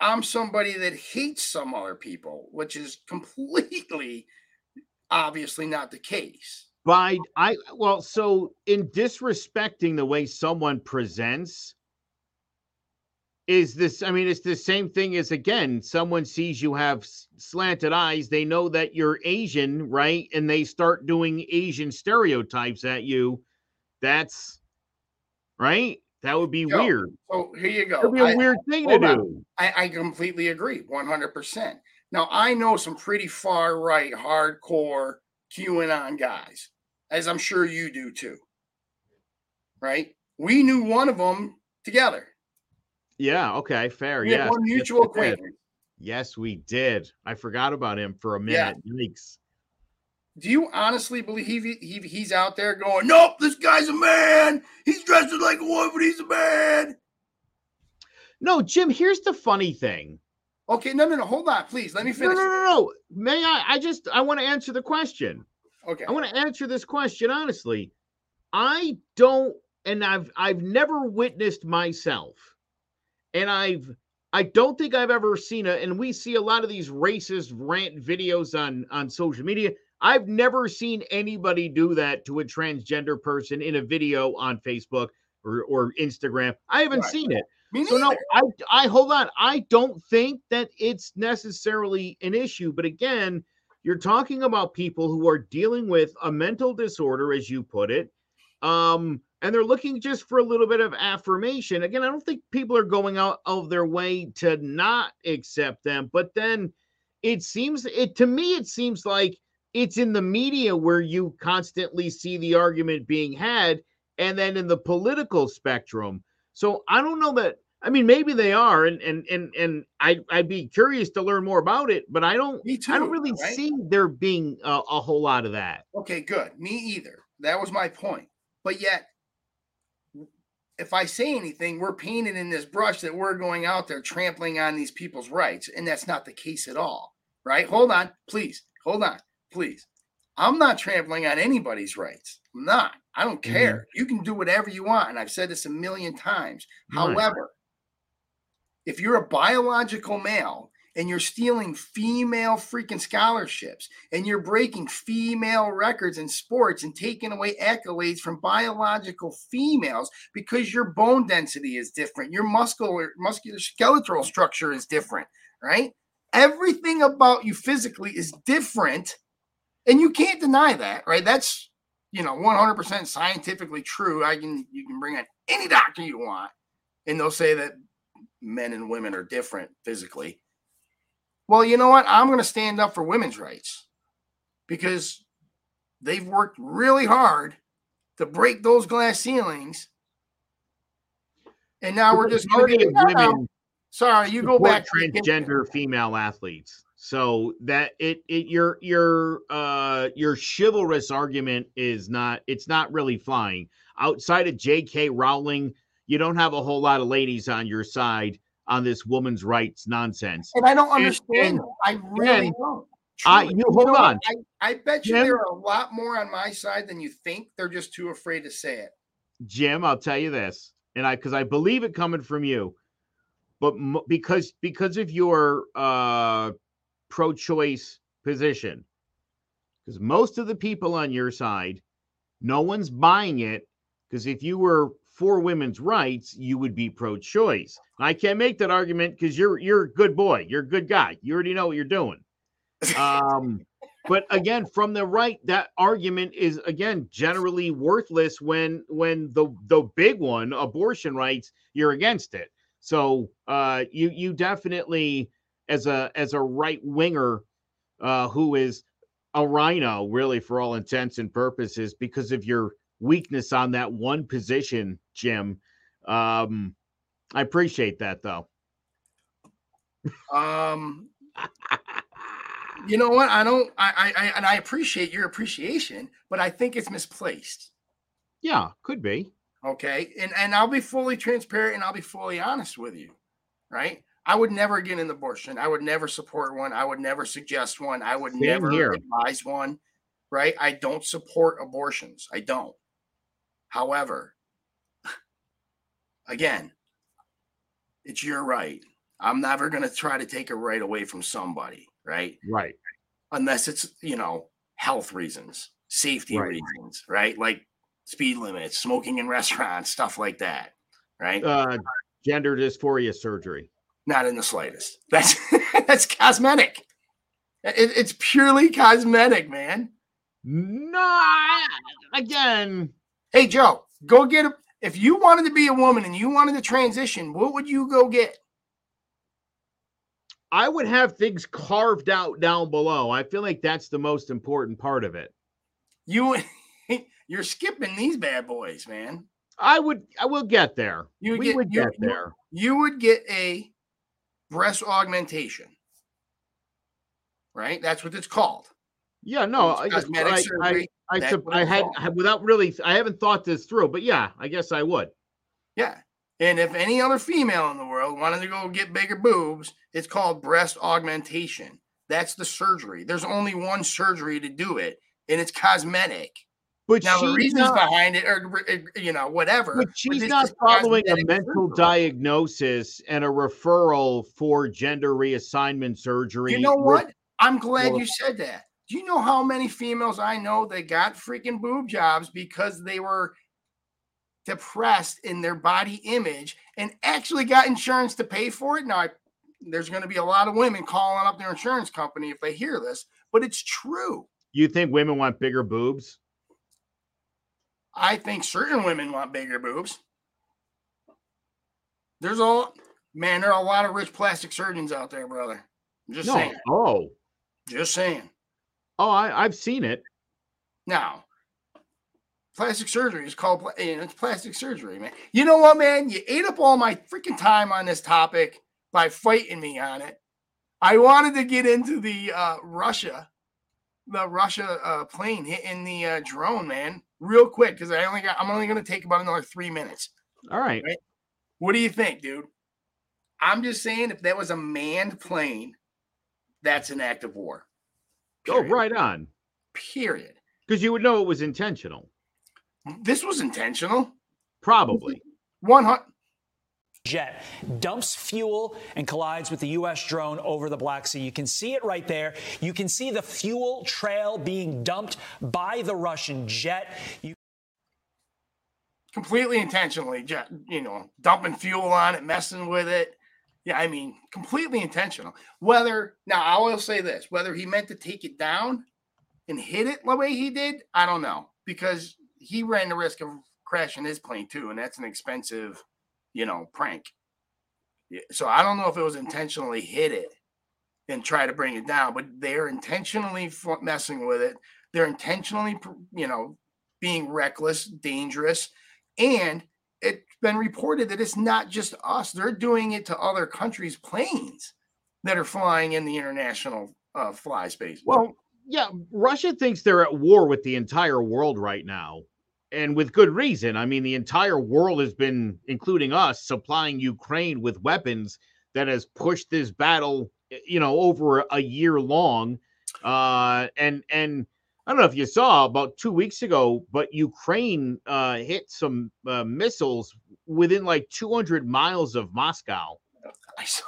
I'm somebody that hates some other people, which is completely obviously not the case. by I well, so in disrespecting the way someone presents, is this i mean it's the same thing as again someone sees you have slanted eyes they know that you're asian right? And they start doing asian stereotypes at you. That's right that would be weird so here you go it would be a I, weird thing to do I, I completely agree 100% now i know some pretty far right hardcore qanon guys as i'm sure you do too right we knew one of them together yeah. Okay. Fair. Yes. One mutual acquaintance. Yes, we did. I forgot about him for a minute. Yeah. Yikes. Do you honestly believe he, he, he's out there going, nope, this guy's a man. He's dressed like a woman, but he's a man. No, Jim, here's the funny thing. Okay, no, no, no. Hold on, please. Let me finish. No, no, no, no. May I? I just I want to answer the question. Okay. I want to answer this question honestly. I don't, and I've I've never witnessed myself and I've I don't think I've ever seen a and we see a lot of these racist rant videos on on social media. I've never seen anybody do that to a transgender person in a video on Facebook or, or Instagram. I haven't right. seen it. so no, I I hold on. I don't think that it's necessarily an issue, but again, you're talking about people who are dealing with a mental disorder as you put it. Um and they're looking just for a little bit of affirmation. Again, I don't think people are going out of their way to not accept them, but then it seems it to me it seems like it's in the media where you constantly see the argument being had and then in the political spectrum. So I don't know that I mean maybe they are and and and and I I'd be curious to learn more about it, but I don't too, I don't really right? see there being a, a whole lot of that. Okay, good. Me either. That was my point. But yet if I say anything, we're painted in this brush that we're going out there trampling on these people's rights. And that's not the case at all. Right? Hold on, please. Hold on, please. I'm not trampling on anybody's rights. I'm not. I don't mm-hmm. care. Mm-hmm. You can do whatever you want. And I've said this a million times. Right. However, if you're a biological male and you're stealing female freaking scholarships and you're breaking female records in sports and taking away accolades from biological females because your bone density is different, your muscular muscular skeletal structure is different, right? Everything about you physically is different and you can't deny that, right? That's you know 100% scientifically true. I can you can bring in any doctor you want and they'll say that men and women are different physically well, you know what? I'm going to stand up for women's rights because they've worked really hard to break those glass ceilings. And now we're just going to women. Sorry, you go back transgender female athletes. So that it it your your uh your chivalrous argument is not it's not really flying. Outside of J.K. Rowling, you don't have a whole lot of ladies on your side on this woman's rights nonsense. And I don't understand. And, I really don't. I, you hold you know on. I, I, bet you Jim, there are a lot more on my side than you think. They're just too afraid to say it. Jim, I'll tell you this, and I because I believe it coming from you, but m- because because of your uh, pro-choice position, because most of the people on your side, no one's buying it. Because if you were for women's rights, you would be pro-choice. I can't make that argument because you're you're a good boy, you're a good guy. You already know what you're doing. Um, but again, from the right, that argument is again generally worthless when when the the big one, abortion rights, you're against it. So uh, you you definitely as a as a right winger uh, who is a RINO, really for all intents and purposes, because of your weakness on that one position, Jim. Um, I appreciate that though. Um, you know what? I don't. I, I, and I appreciate your appreciation, but I think it's misplaced. Yeah, could be. Okay, and and I'll be fully transparent and I'll be fully honest with you, right? I would never get an abortion. I would never support one. I would never suggest one. I would Same never here. advise one. Right? I don't support abortions. I don't. However, again, it's your right. I'm never going to try to take a right away from somebody, right? Right. Unless it's, you know, health reasons. safety right. reasons, right? Like speed limits, smoking in restaurants, stuff like that, right? Uh, gender dysphoria surgery. Not in the slightest. That's that's cosmetic. It, it's purely cosmetic, man. No, again. Hey Joe, go get a. If you wanted to be a woman and you wanted to transition, what would you go get? I would have things carved out down below. I feel like that's the most important part of it. You you're skipping these bad boys, man. I would I will get there. You would we get, would you, get there. You would get a breast augmentation. Right? That's what it's called. Yeah, no, I, I, I, I, I had without really I haven't thought this through, but yeah, I guess I would. Yeah. And if any other female in the world wanted to go get bigger boobs, it's called breast augmentation. That's the surgery. There's only one surgery to do it, and it's cosmetic. But now the reasons not, behind it, or you know, whatever. But she's but not following a mental surgery. diagnosis and a referral for gender reassignment surgery. You know what? I'm glad you said that. Do you know how many females I know that got freaking boob jobs because they were depressed in their body image and actually got insurance to pay for it. Now, I, there's going to be a lot of women calling up their insurance company if they hear this, but it's true. You think women want bigger boobs? I think certain women want bigger boobs. There's a man, there are a lot of rich plastic surgeons out there, brother. I'm just no. saying. Oh, just saying. Oh, I, I've seen it. Now, Plastic surgery is called you know, it's plastic surgery, man. You know what, man? You ate up all my freaking time on this topic by fighting me on it. I wanted to get into the uh, Russia, the Russia uh, plane hitting the uh, drone, man, real quick because I only got. I'm only going to take about another three minutes. All right. right. What do you think, dude? I'm just saying, if that was a manned plane, that's an act of war. Period. Oh, right on. Period. Because you would know it was intentional. This was intentional. Probably. 100 jet dumps fuel and collides with the U.S. drone over the Black Sea. You can see it right there. You can see the fuel trail being dumped by the Russian jet. You- completely intentionally, jet, you know, dumping fuel on it, messing with it. Yeah, I mean, completely intentional. Whether now, I will say this: whether he meant to take it down and hit it the way he did, I don't know because he ran the risk of crashing his plane too, and that's an expensive, you know, prank. So I don't know if it was intentionally hit it and try to bring it down, but they're intentionally messing with it. They're intentionally, you know, being reckless, dangerous, and it's been reported that it's not just us. They're doing it to other countries' planes that are flying in the international uh, fly space. Well, yeah, Russia thinks they're at war with the entire world right now. And with good reason. I mean, the entire world has been, including us, supplying Ukraine with weapons that has pushed this battle, you know, over a year long. Uh, and and I don't know if you saw about two weeks ago, but Ukraine uh, hit some uh, missiles within like 200 miles of Moscow. I saw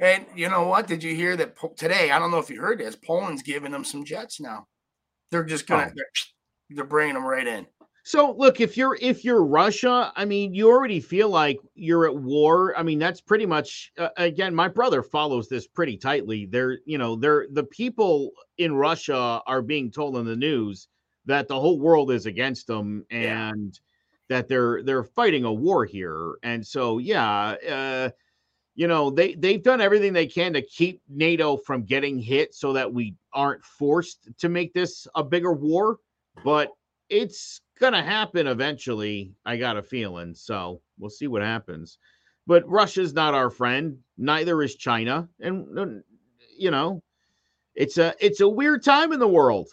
It. and you know what? Did you hear that po- today? I don't know if you heard this. Poland's giving them some jets now. They're just gonna oh. they're, they're bringing them right in. So look, if you're if you're Russia, I mean, you already feel like you're at war. I mean, that's pretty much uh, again. My brother follows this pretty tightly. They're you know they're the people in Russia are being told in the news that the whole world is against them and yeah. that they're they're fighting a war here. And so yeah, uh, you know they they've done everything they can to keep NATO from getting hit so that we aren't forced to make this a bigger war but it's gonna happen eventually i got a feeling so we'll see what happens. But russia's not our friend neither is china and you know it's a it's a weird time in the world.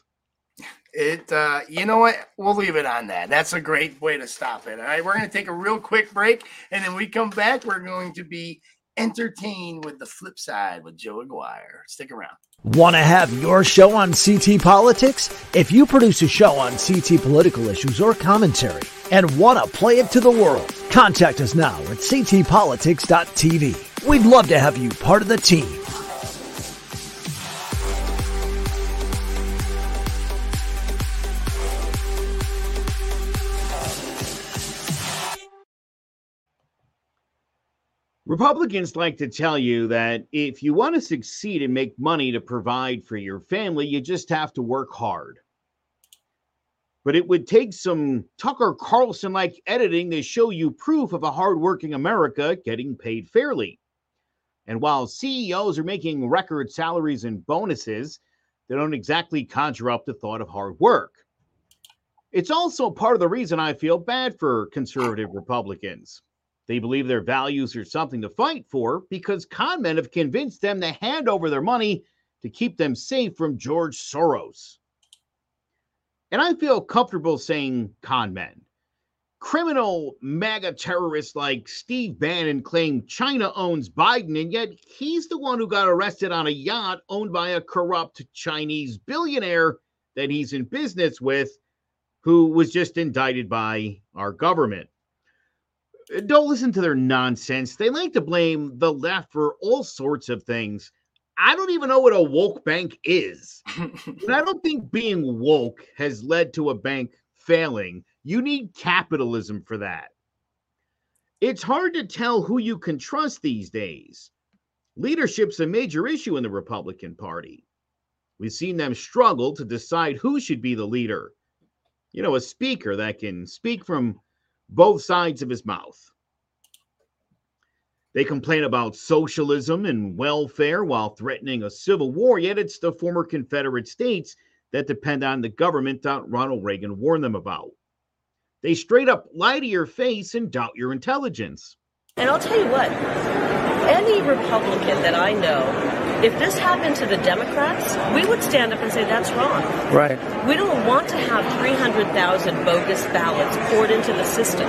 It uh you know what? We'll leave it on that. That's a great way to stop it. All right we're to take a real quick break and then we come back we're going to be entertain with the flip side with Joe Aguirre. Stick around. Want to have your show on CT Politics? If you produce a show on CT political issues or commentary and want to play it to the world, contact us now at ctpolitics.tv. We'd love to have you part of the team. Republicans like to tell you that if you want to succeed and make money to provide for your family, you just have to work hard. But it would take some Tucker Carlson like editing to show you proof of a hardworking America getting paid fairly. And while CEOs are making record salaries and bonuses, they don't exactly conjure up the thought of hard work. It's also part of the reason I feel bad for conservative Republicans. They believe their values are something to fight for because con men have convinced them to hand over their money to keep them safe from George Soros. And I feel comfortable saying con men. Criminal MAGA terrorists like Steve Bannon claim China owns Biden, and yet he's the one who got arrested on a yacht owned by a corrupt Chinese billionaire that he's in business with, who was just indicted by our government don't listen to their nonsense. They like to blame the left for all sorts of things. I don't even know what a woke bank is. and I don't think being woke has led to a bank failing. You need capitalism for that. It's hard to tell who you can trust these days. Leadership's a major issue in the Republican Party. We've seen them struggle to decide who should be the leader. You know, a speaker that can speak from both sides of his mouth. They complain about socialism and welfare while threatening a civil war, yet it's the former Confederate states that depend on the government that Ronald Reagan warned them about. They straight up lie to your face and doubt your intelligence. And I'll tell you what, any Republican that I know if this happened to the Democrats, we would stand up and say that's wrong. Right. We don't want to have 300,000 bogus ballots poured into the system.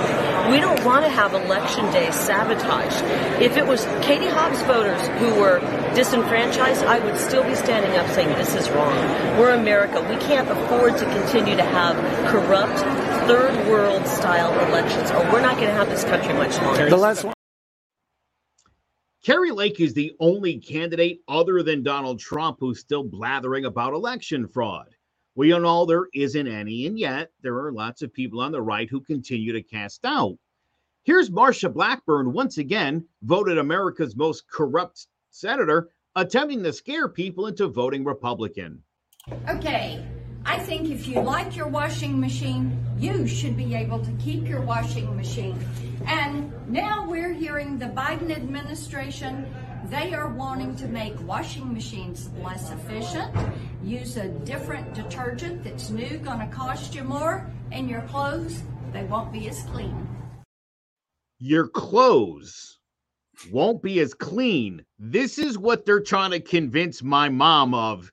We don't want to have election day sabotage. If it was Katie Hobbs voters who were disenfranchised, I would still be standing up saying this is wrong. We're America. We can't afford to continue to have corrupt third world style elections, or we're not going to have this country much longer. The last one. Kari Lake is the only candidate other than Donald Trump who's still blathering about election fraud. We all know there isn't any, and yet there are lots of people on the right who continue to cast doubt. Here's Marsha Blackburn once again, voted America's most corrupt senator, attempting to scare people into voting Republican. Okay, I think if you like your washing machine, you should be able to keep your washing machine. And now we're hearing the Biden administration, they are wanting to make washing machines less efficient, use a different detergent that's new, gonna cost you more, and your clothes, they won't be as clean. Your clothes won't be as clean. This is what they're trying to convince my mom of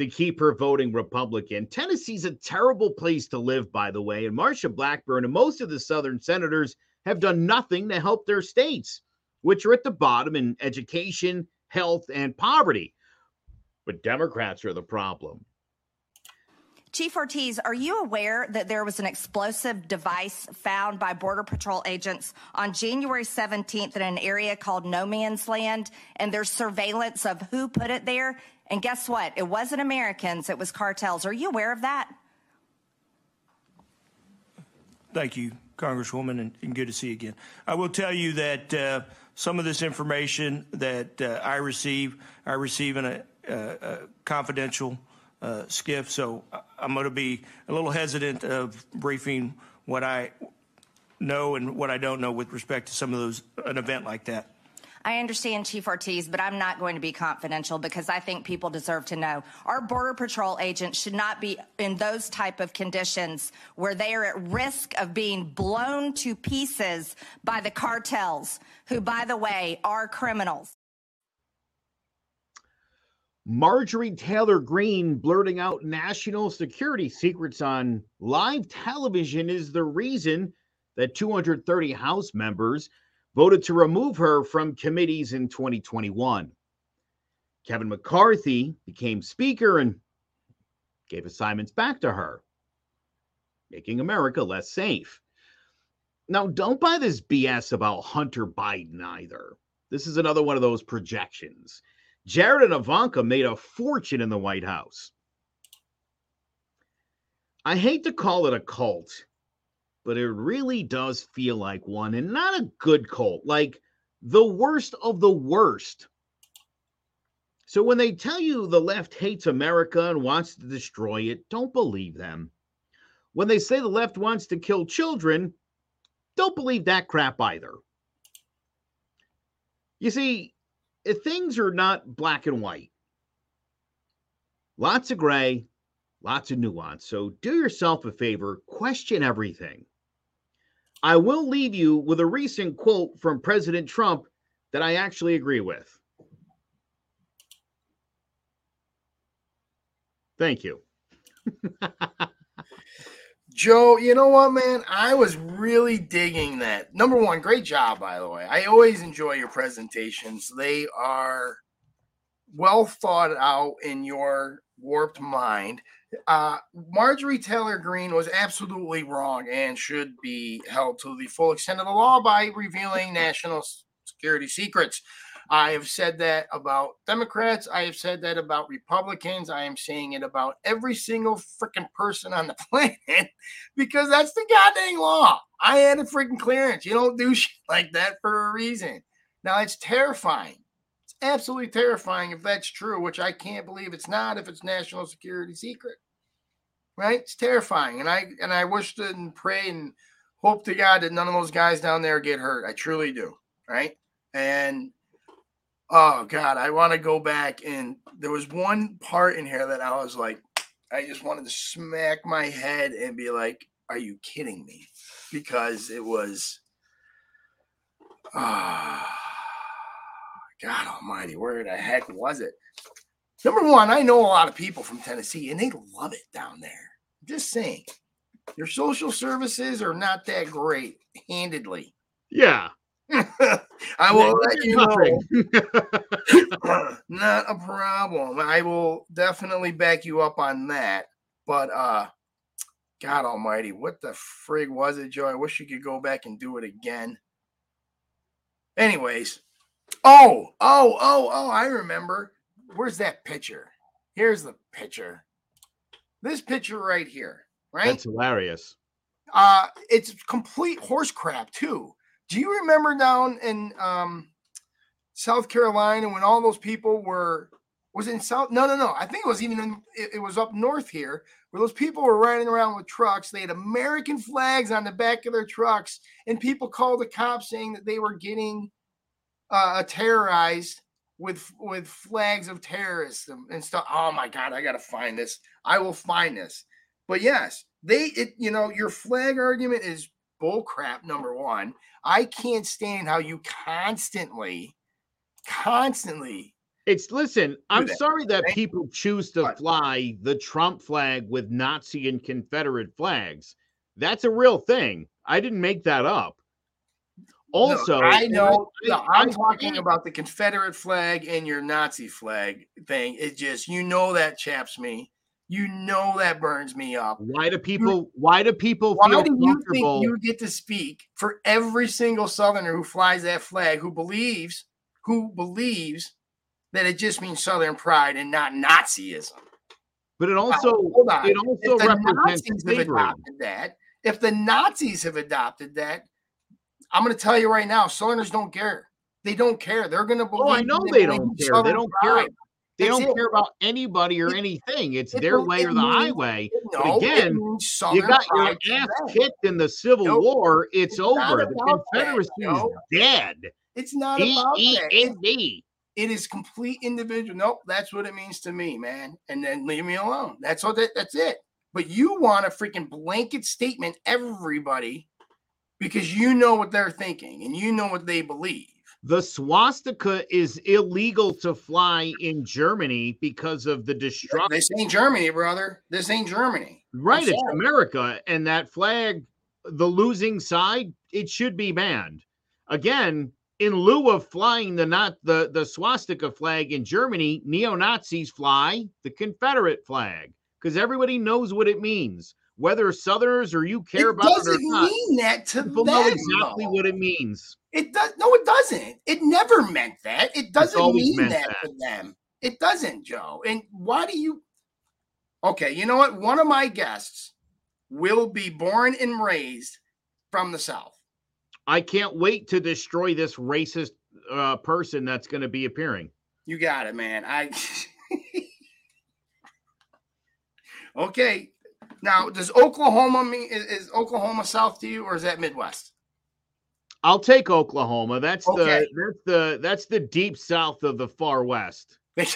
to keep her voting Republican. Tennessee's a terrible place to live, by the way, and Marsha Blackburn and most of the Southern senators have done nothing to help their states, which are at the bottom in education, health, and poverty. But Democrats are the problem. Chief Ortiz, are you aware that there was an explosive device found by Border Patrol agents on January 17th in an area called No Man's Land? And there's surveillance of who put it there and guess what? It wasn't Americans, it was cartels. Are you aware of that? Thank you, Congresswoman, and, and good to see you again. I will tell you that uh, some of this information that uh, I receive, I receive in a, a confidential uh, SCIF, so I'm going to be a little hesitant of briefing what I know and what I don't know with respect to some of those an event like that. I understand, Chief Ortiz, but I'm not going to be confidential because I think people deserve to know. Our Border Patrol agents should not be in those type of conditions where they are at risk of being blown to pieces by the cartels, who, by the way, are criminals. Marjorie Taylor Greene blurting out national security secrets on live television is the reason that 230 House members voted to remove her from committees in 2021. Kevin McCarthy became Speaker and gave assignments back to her, making America less safe. Now, don't buy this BS about Hunter Biden either. This is another one of those projections. Jared and Ivanka made a fortune in the White House. I hate to call it a cult but it really does feel like one and not a good cult, like the worst of the worst. So when they tell you the left hates America and wants to destroy it, don't believe them. When they say the left wants to kill children, don't believe that crap either. You see, things are not black and white. Lots of gray, lots of nuance. So do yourself a favor, question everything. I will leave you with a recent quote from President Trump that I actually agree with. Thank you. Joe, you know what, man? I was really digging that. Number one, great job, by the way. I always enjoy your presentations. They are well thought out in your warped mind. Uh, Marjorie Taylor Greene was absolutely wrong and should be held to the full extent of the law by revealing national security secrets. I have said that about Democrats. I have said that about Republicans. I am saying it about every single freaking person on the planet because that's the goddamn law. I had a freaking clearance. You don't do shit like that for a reason. Now it's terrifying. Absolutely terrifying if that's true, which I can't believe it's not if it's national security secret. Right? It's terrifying. And I and I wish and pray and hope to God that none of those guys down there get hurt. I truly do. Right. And Oh God, I want to go back and there was one part in here that I was like, I just wanted to smack my head and be like, "Are you kidding me?" Because it was, ah, oh, God Almighty, where the heck was it? Number one, I know a lot of people from Tennessee and they love it down there. Just saying, your social services are not that great, handedly. Yeah, I will let you know. Not a problem. I will definitely back you up on that. But uh God almighty, what the frig was it, Joe? I wish you could go back and do it again. Anyways. Oh, oh, oh, oh, I remember. Where's that picture? Here's the picture. This picture right here, right? That's hilarious. Uh, it's complete horse crap too. Do you remember down in um, South Carolina when all those people were was in South? No, no, no. I think it was even in, it, it, was up north here where those people were riding around with trucks. They had American flags on the back of their trucks, and people called the cops saying that they were getting uh, terrorized with with flags of terrorism and stuff. Oh my god, I gotta find this. I will find this. But yes, they it you know your flag argument is bullcrap. Number one, I can't stand how you constantly, constantly. It's listen, I'm that. sorry that people choose to fly the Trump flag with Nazi and Confederate flags. That's a real thing. I didn't make that up. Also, no, I know no, I'm I, talking about the Confederate flag and your Nazi flag thing. It just you know that chaps me. You know that burns me up. Why do people? Why do people why feel do you think you get to speak for every single Southerner who flies that flag, who believes, who believes that it just means Southern pride and not Nazism? But it also, now, it also if represents Nazis have adopted that. If the Nazis have adopted that, I'm going to tell you right now, Southerners don't care. They don't care. They're going to believe. Oh, I know they don't care. They don't care. They That's don't it. care about anybody or anything. It's it, their it, way or the means, highway. No, again, you got your ass kicked in the Civil. War. It's, it's over. The Confederacy that, is dead. It's not about that. It is complete individual. Nope, that's what it means to me, man. And then leave me alone. That's all. That, that's it. But you want a freaking blanket statement, everybody, because you know what they're thinking and you know what they believe. The swastika is illegal to fly in Germany because of the destruction. This ain't Germany, brother. This ain't Germany. Right, it's America, and that flag, the losing side, it should be banned. Again, in lieu of flying the not the the swastika flag in Germany, neo Nazis fly the Confederate flag because everybody knows what it means whether Southerners or you care it about it or not. Mean that to people them, know exactly though. what it means. It does. No, it doesn't. It never meant that. It doesn't mean that, that to them. It doesn't, Joe. And why do you? Okay, you know what? One of my guests will be born and raised from the South. I can't wait to destroy this racist uh, person that's going to be appearing. You got it, man. I okay. Now, does Oklahoma mean is, is, Oklahoma south to you, or is that Midwest? I'll take Oklahoma. That's okay. the that's the that's the deep south of the far west.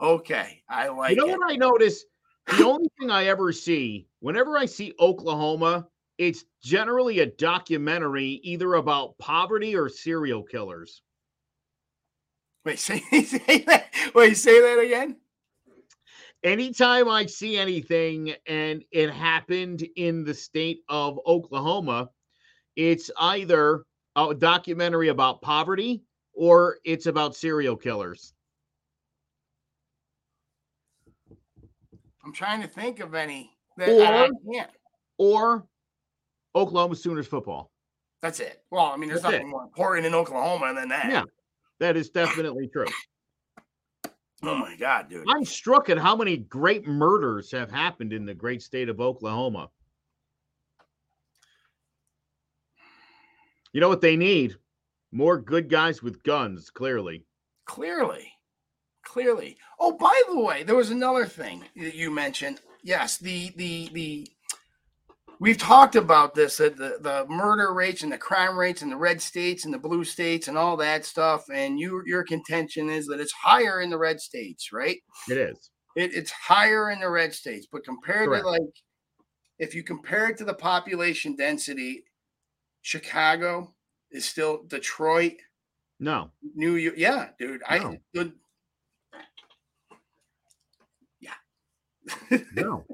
okay, I like. You know it. what I notice? The only thing I ever see whenever I see Oklahoma, it's generally a documentary either about poverty or serial killers. Wait, say, say that. Wait, say that again. Anytime I see anything and it happened in the state of Oklahoma, it's either a documentary about poverty or it's about serial killers. I'm trying to think of any that or, or Oklahoma Sooners football. That's it. Well, I mean, there's That's nothing it. more important in Oklahoma than that. Yeah, that is definitely true. Oh my God, dude. I'm struck at how many great murders have happened in the great state of Oklahoma. You know what they need? More good guys with guns, clearly. Clearly. Clearly. Oh, by the way, there was another thing that you mentioned. Yes, the the the we've talked about this uh, the, the murder rates and the crime rates in the red states and the blue states and all that stuff and you your contention is that it's higher in the red states right? It is. It, it's higher in the red states but compared Correct. to like if you compare it to the population density chicago is still detroit. No. New york yeah dude no. i yeah. No.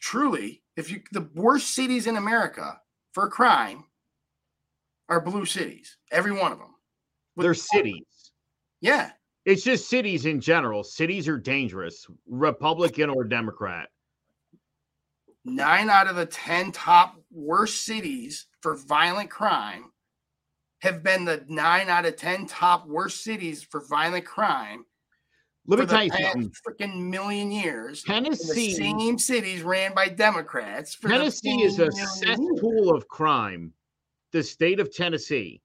Truly if you the worst cities in America for crime are blue cities, every one of them. They're cities. Yeah. It's just cities in general. Cities are dangerous, Republican or Democrat. Nine out of the 10 top worst cities for violent crime have been the nine out of 10 top worst cities for violent crime let me tell you something. Freaking million years. Tennessee, same cities ran by Democrats. Tennessee is a cesspool years. of crime. The state of Tennessee,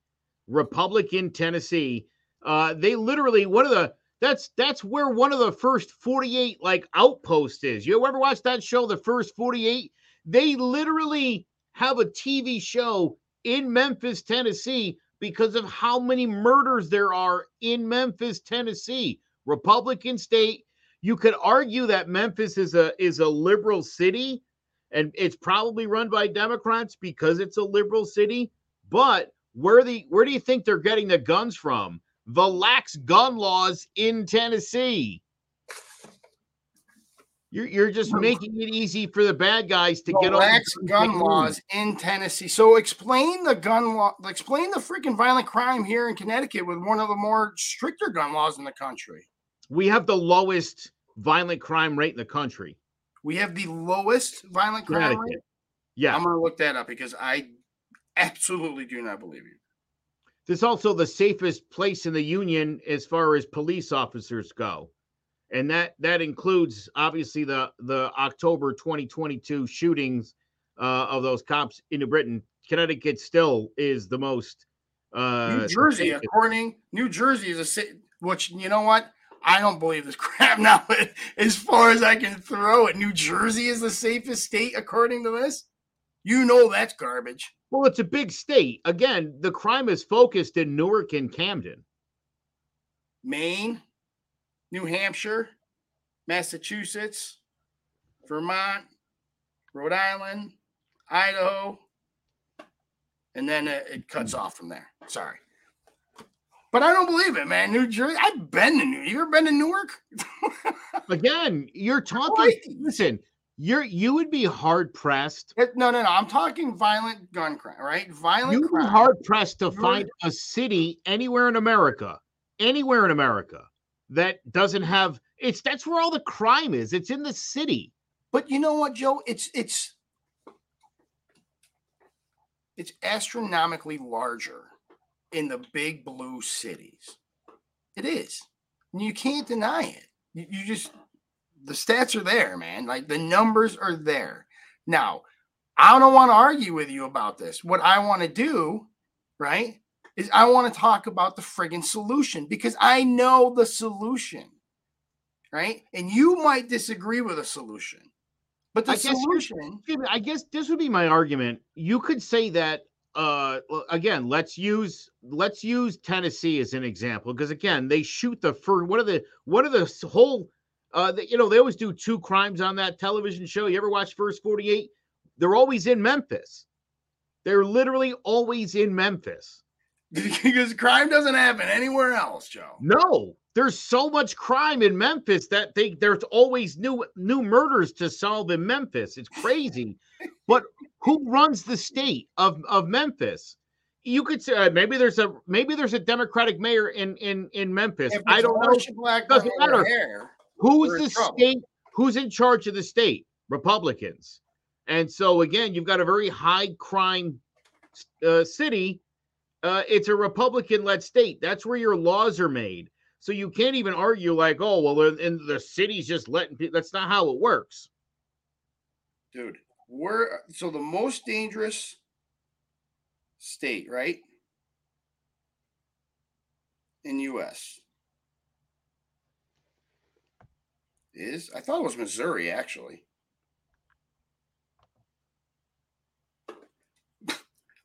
Republican Tennessee. Uh, they literally one of the that's that's where one of the first 48 like outposts is. You ever watch that show, The First 48? They literally have a TV show in Memphis, Tennessee, because of how many murders there are in Memphis, Tennessee. Republican state. You could argue that Memphis is a is a liberal city, and it's probably run by Democrats because it's a liberal city. But where the where do you think they're getting the guns from? The lax gun laws in Tennessee. You're, you're just making it easy for the bad guys to the get lax gun laws in Tennessee. So explain the gun law. Explain the freaking violent crime here in Connecticut with one of the more stricter gun laws in the country. We have the lowest violent crime rate in the country. We have the lowest violent crime rate. Yeah, I'm to look that up because I absolutely do not believe you. This is also the safest place in the union as far as police officers go, and that that includes obviously the the October 2022 shootings uh, of those cops in New Britain. Connecticut still is the most. Uh, New Jersey, according New Jersey is a city. Which you know what? I don't believe this crap now. As far as I can throw it, New Jersey is the safest state according to this. You know that's garbage. Well, it's a big state. Again, the crime is focused in Newark and Camden. Maine, New Hampshire, Massachusetts, Vermont, Rhode Island, Idaho, and then it, it cuts off from there. Sorry. But I don't believe it, man. New Jersey. I've been to New. York. You ever been to Newark? Again, you're talking. Listen, you're you would be hard pressed. No, no, no. I'm talking violent gun crime, right? Violent. You'd crime. be hard pressed to find a city anywhere in America, anywhere in America that doesn't have. It's that's where all the crime is. It's in the city. But you know what, Joe? It's it's it's astronomically larger in the big blue cities. It is. And you can't deny it. You, you just, the stats are there, man. Like the numbers are there. Now, I don't want to argue with you about this. What I want to do, right, is I want to talk about the friggin' solution because I know the solution, right? And you might disagree with a solution, but the I guess, solution. I guess this would be my argument. You could say that uh again let's use let's use tennessee as an example because again they shoot the for what are the what are the whole uh the, you know they always do two crimes on that television show. You ever watch first 48 they're always in memphis. They're literally always in memphis because crime doesn't happen anywhere else joe no there's so much crime in memphis that they there's always new new murders to solve in memphis it's crazy but who runs the state of, of Memphis? You could say uh, maybe there's a maybe there's a Democratic mayor in in in Memphis. I don't know. Black Doesn't matter. Hair, Who's the state? Who's in charge of the state? Republicans. And so again, you've got a very high crime uh, city. Uh, it's a Republican-led state. That's where your laws are made. So you can't even argue like, oh, well, in the city's just letting people. That's not how it works, dude we're so the most dangerous state, right? In US is I thought it was Missouri actually.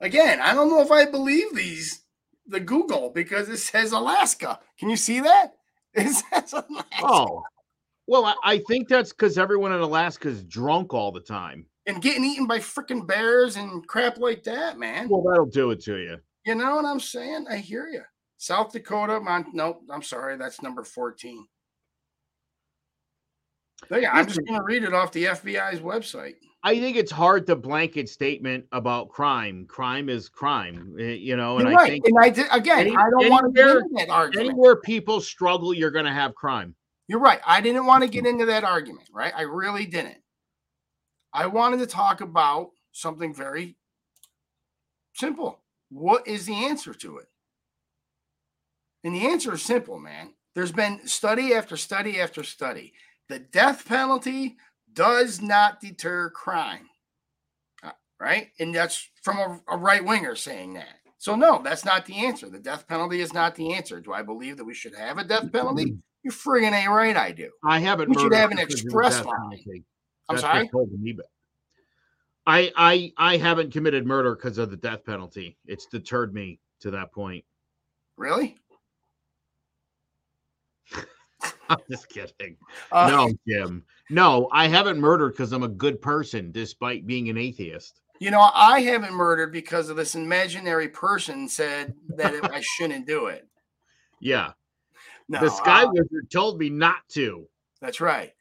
Again, I don't know if I believe these the Google because it says Alaska. Can you see that? It says Alaska. Oh. Well, I, I think that's because everyone in Alaska is drunk all the time and getting eaten by freaking bears and crap like that, man. Well, that'll do it to you. You know what I'm saying? I hear you. South Dakota, Mont. Nope, I'm sorry, that's number 14. So yeah, I'm just going to read it off the FBI's website. I think it's hard to blanket statement about crime. Crime is crime, eh, you know. And I right. think, and I did, again, any, I don't want to get into that argument. Anywhere people struggle, you're going to have crime. You're right. I didn't want to get into that argument, right? I really didn't. I wanted to talk about something very simple. What is the answer to it? And the answer is simple, man. There's been study after study after study. The death penalty does not deter crime, uh, right? And that's from a, a right winger saying that. So, no, that's not the answer. The death penalty is not the answer. Do I believe that we should have a death penalty? You're friggin' a right. I do. I haven't. We should have an express line. I'm sorry. I I I haven't committed murder because of the death penalty. It's deterred me to that point. Really? I'm just kidding. Uh, no, Jim. No, I haven't murdered because I'm a good person, despite being an atheist. You know, I haven't murdered because of this imaginary person said that it, I shouldn't do it. Yeah. No, the Sky uh, Wizard told me not to. That's right.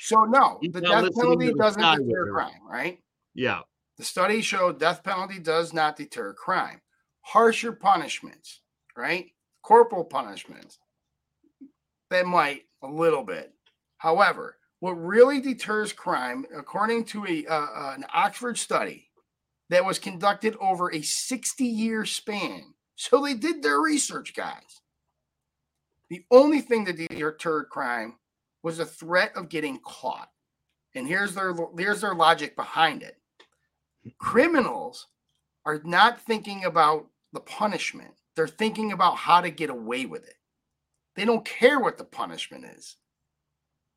So no, the death penalty doesn't deter crime, right? Yeah. The study showed death penalty does not deter crime. Harsher punishments, right? Corporal punishments, that might a little bit. However, what really deters crime, according to a uh, an Oxford study that was conducted over a 60 year span, so they did their research, guys. The only thing that deterred crime was the threat of getting caught. And here's their here's their logic behind it. Criminals are not thinking about the punishment. They're thinking about how to get away with it. They don't care what the punishment is.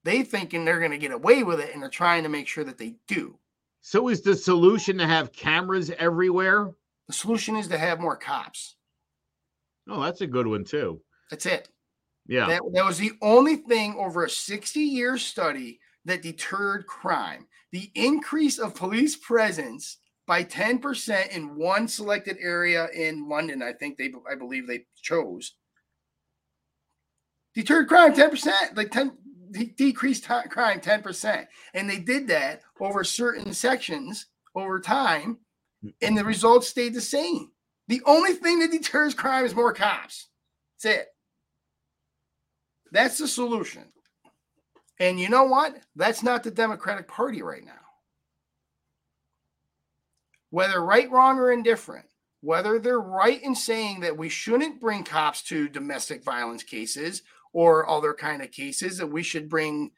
They thinking they're going to get away with it and they're trying to make sure that they do. So is the solution to have cameras everywhere? The solution is to have more cops. Oh, that's a good one too. That's it. Yeah. That, that was the only thing over a 60 year study that deterred crime. The increase of police presence by 10% in one selected area in London, I think they I believe they chose. Deterred crime 10%, like 10 decreased t- crime 10%. And they did that over certain sections over time, and the results stayed the same. The only thing that deters crime is more cops. That's it. That's the solution. And you know what? That's not the Democratic Party right now. Whether right, wrong, or indifferent, whether they're right in saying that we shouldn't bring cops to domestic violence cases or other kind of cases, that we should bring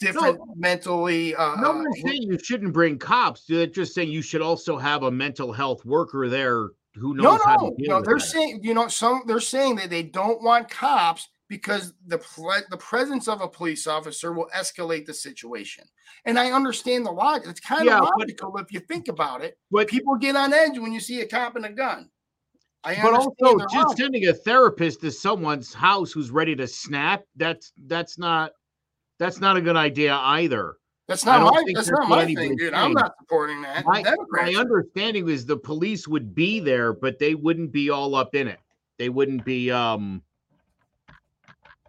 different no, mentally. Uh, no one's saying you shouldn't bring cops. They're just saying you should also have a mental health worker there who knows no, how no, to deal no. They're that. saying, you know, some they're saying that they don't want cops because the ple- the presence of a police officer will escalate the situation. And I understand the logic. It's kind Yeah, of but- logical if you think about it. But People get on edge when you see a cop and a gun. I but also just sending a therapist to someone's house who's ready to snap that's that's not that's not a good idea either That's not my that's, that's not my thing, dude. I'm not supporting that. my, my understanding is the police would be there but they wouldn't be all up in it they wouldn't be um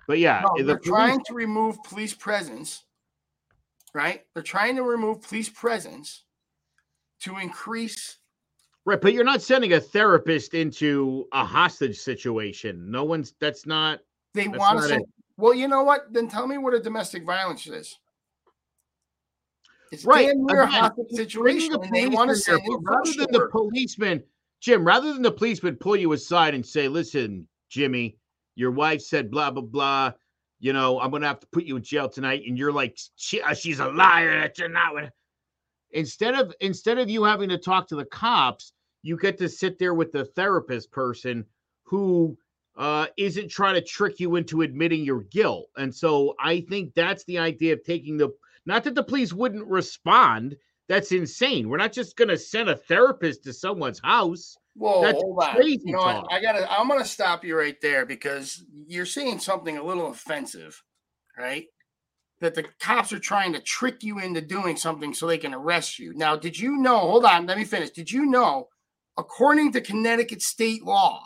but yeah No, the they're police- trying to remove police presence, right? They're trying to remove police presence to increase. Right but you're not sending a therapist into a hostage situation no one's that's not They That's want to not send. it. Well, you know what? Then tell me what a domestic violence is. It's Right, damn near a again, hostage situation, the they want to policeman send there, in but rather than the policeman, Jim, rather than the policeman pull you aside and say, "Listen, Jimmy, your wife said blah blah blah. You know, I'm gonna have to put you in jail tonight," and you're like, she, uh, "She's a liar. That you're not." With instead of instead of you having to talk to the cops, you get to sit there with the therapist person who uh, isn't trying to trick you into admitting your guilt. And so I think that's the idea of taking the not that the police wouldn't respond. That's insane. We're not just going to send a therapist to someone's house. Whoa, That's hold on. You know what? I gotta. I'm gonna stop you right there because you're saying something a little offensive, right? That the cops are trying to trick you into doing something so they can arrest you. Now, did you know? Hold on, let me finish. Did you know? According to Connecticut state law,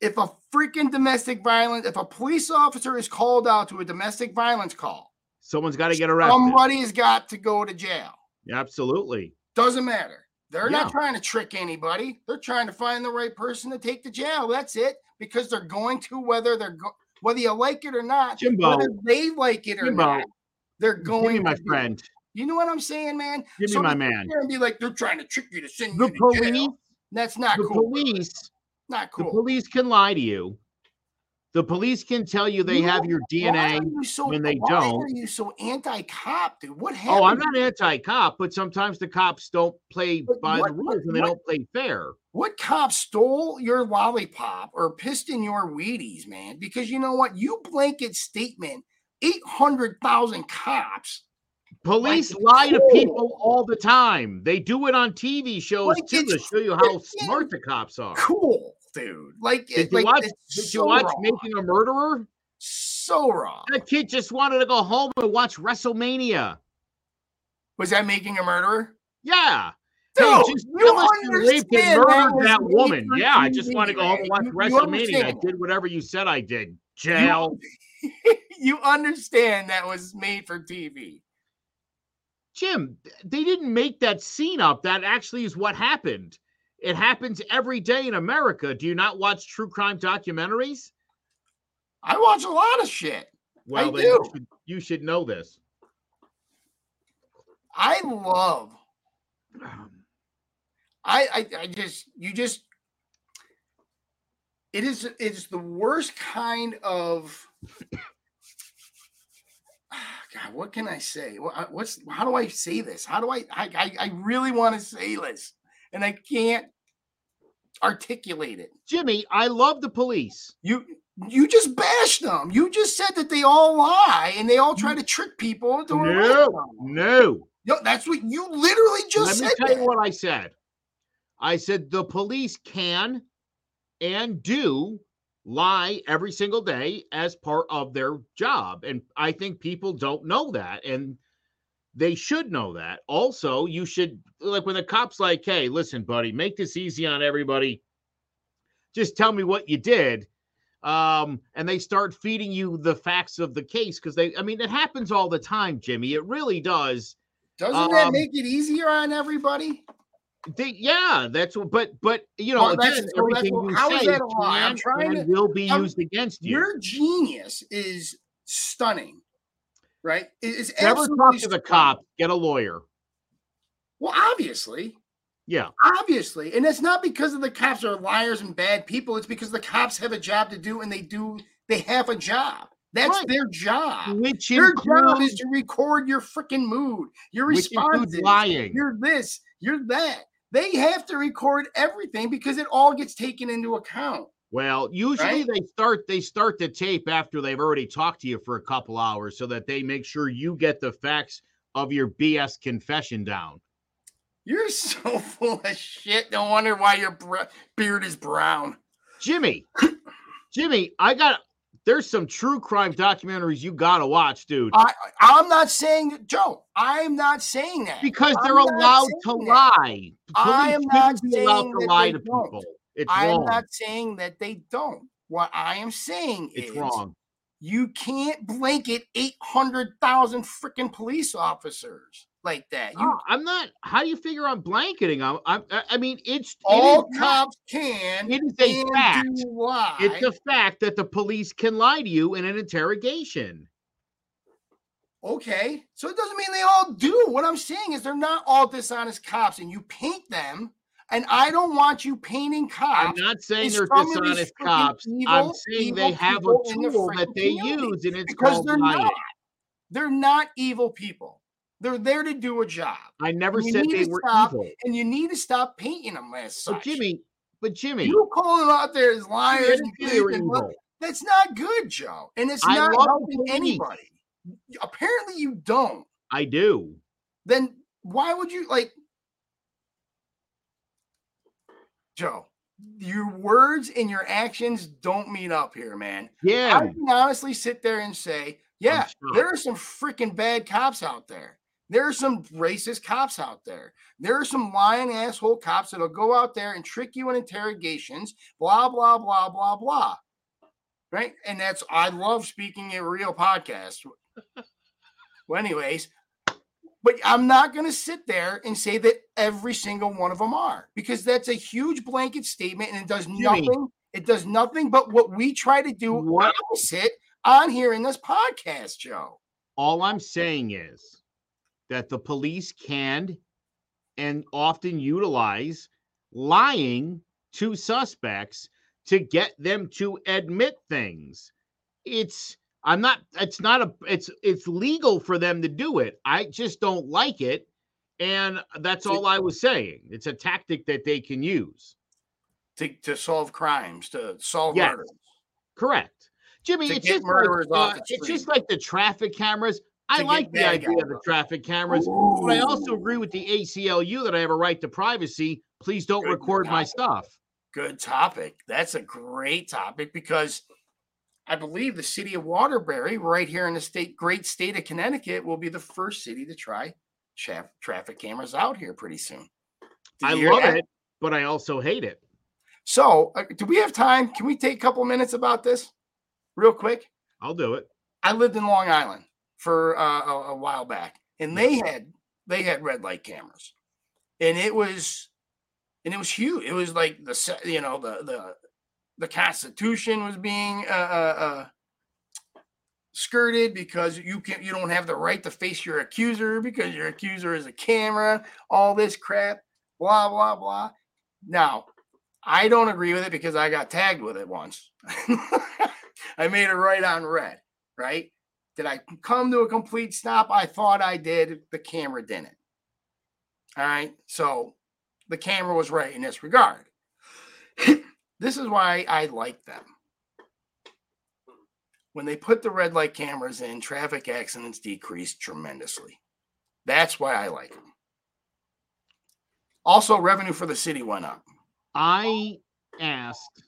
if a freaking domestic violence, if a police officer is called out to a domestic violence call, Someone's got to get arrested. somebody's got to go to jail. Absolutely. Doesn't matter. They're Yeah. not trying to trick anybody. They're trying to find the right person to take to jail. That's it. Because they're going to whether they're go- whether you like it or not, Jimbo. whether they like it or Jimbo. not, they're going. Jimmy, my to friend. You know what I'm saying, man? Jimmy, my to sit man. And be like, they're trying to trick you to send The you to police, jail. That's not the cool. police, not cool. the police can lie to you. The police can tell you they have your DNA you so, when they why don't. Why are you so anti-cop, dude? What happened? Oh, I'm not anti-cop, but sometimes the cops don't play by what- the rules and they what- don't play fair. What cop stole your lollipop or pissed in your Wheaties, man? Because you know what? You blanket statement 800,000 cops. Police Like, lie to people all the time. They do it on TV shows Like, too to show you how smart the cops are. Cool, dude. Like, Did you like watch? Did you watch wrong. Making a Murderer? So wrong. That kid just wanted to go home and watch WrestleMania. Was that making a murderer? Yeah. Dude, hey, just you understand that that woman. Yeah, I just want to go home and watch You- you WrestleMania. I did whatever you said I did. Jail. you understand that was made for TV. Jim, they didn't make that scene up. That actually is what happened. It happens every day in America. Do you not watch true crime documentaries? I watch a lot of shit. Well, I do. You, should, you should know this. I love. Um, I, I I just you just. It is it is the worst kind of. God, what can I say? What- What's how do I say this? How do I I, I really want to say this and I can't articulate it. Jimmy, I love the police. You you just bashed them. You just said that they all lie and they all try to trick people into No, no. No, that's what you literally just Let me said. tell you what I said. I said the police can and do lie every single day as part of their job. And I think people don't know that. And they should know that. Also, you should, like, when the cop's like, hey, listen, buddy, make this easy on everybody. Just tell me what you did. Um, and they start feeding you the facts of the case because they, I mean, it happens all the time, Jimmy. It really does. Doesn't that Um, make it easier on everybody? They, yeah, that's what. But but you know, Well, that's- again, everything you how is say that a lie? I'm trying to- will be I'm- used against you. Your genius is stunning, right? It is Never talk to the cop. Get a lawyer. Well, obviously, Yeah, obviously, and it's not because of the cops are liars and bad people. It's because the cops have a job to do, and they do. They have a job. That's Right. their job. which Your job is to record your freaking mood, your includes responses. lying. You're this. You're that. They have to record everything because it all gets taken into account. Well, usually Right? they start they start the tape after they've already talked to you for a couple hours so that they make sure you get the facts of your BS confession down. You're so full of shit. No wonder why your br- beard is brown. Jimmy, Jimmy, I got there's some true crime documentaries you gotta watch, dude. I, I'm not saying, Joe. I'm not saying that because they're allowed to that. lie. I am not allowed saying to that lie to don't. people. It's I'm wrong. not saying that they don't. What I am saying it's is wrong. you can't blanket 800,000 freaking police officers like that. You Oh, I'm not. How do you figure I'm blanketing? I'm. I'm I mean, it's it all not- cops can It is a fact. It's a fact that the police can lie to you in an interrogation. Okay, so it doesn't mean they all do. What I'm saying is they're not all dishonest cops, and you paint them. And I don't want you painting cops. I'm not saying they're some of these dishonest cops. I'm saying they have a tool that they use, and it's because called they're lying. not. They're not evil people. They're there to do a job. I never said they were stop, evil. and you need to stop painting them as But such. Jimmy, but Jimmy, you calling them out there as liars and say they were thief and evil. that's not good, Joe. And it's not helping anybody. Apparently, you don't. I do. Then why would you like, Joe? Your words and your actions don't meet up here, man. Yeah. I can honestly sit there and say, yeah, shocked. there are some freaking bad cops out there. There are some racist cops out there. There are some lying asshole cops that'll go out there and trick you in interrogations, blah, blah, blah, blah, blah. Right. And that's, I love speaking a real podcast. well, anyways, but I'm not going to sit there and say that every single one of them are because that's a huge blanket statement and it does nothing. It does nothing but what we try to do What- opposite on here in this podcast, Joe. All I'm saying is that the police can and often utilize lying to suspects to get them to admit things. It's I'm not it's not a it's it's legal for them to do it. I just don't like it. And that's all I was saying. It's a tactic that they can use. To, to solve crimes, to solve Yes. murders. Correct. Jimmy, it's just like, uh, the it's just like the traffic cameras. I like the idea of the traffic cameras, but I also agree with the ACLU that I have a right to privacy. Please don't Good record my stuff. Good topic. That's a great topic because I believe the city of Waterbury, right here in the state, great state of Connecticut, will be the first city to try tra- traffic cameras out here pretty soon. Did I love that? it, but I also hate it. So, uh, do we have time? Can we take a couple minutes about this real quick? I'll do it. I lived in Long Island for uh, a, a while back, and they had they had red light cameras, and it was and it was huge. It was like the you know the the the Constitution was being uh, uh, uh, skirted because you can you don't have the right to face your accuser because your accuser is a camera. All this crap, blah blah blah. Now, I don't agree with it because I got tagged with it once. I made it right on red right? Did I come to a complete stop? I thought I did. The camera didn't. All right. So the camera was right in this regard. this is why I like them. When they put the red light cameras in, traffic accidents decreased tremendously. That's why I like them. Also, revenue for the city went up. I asked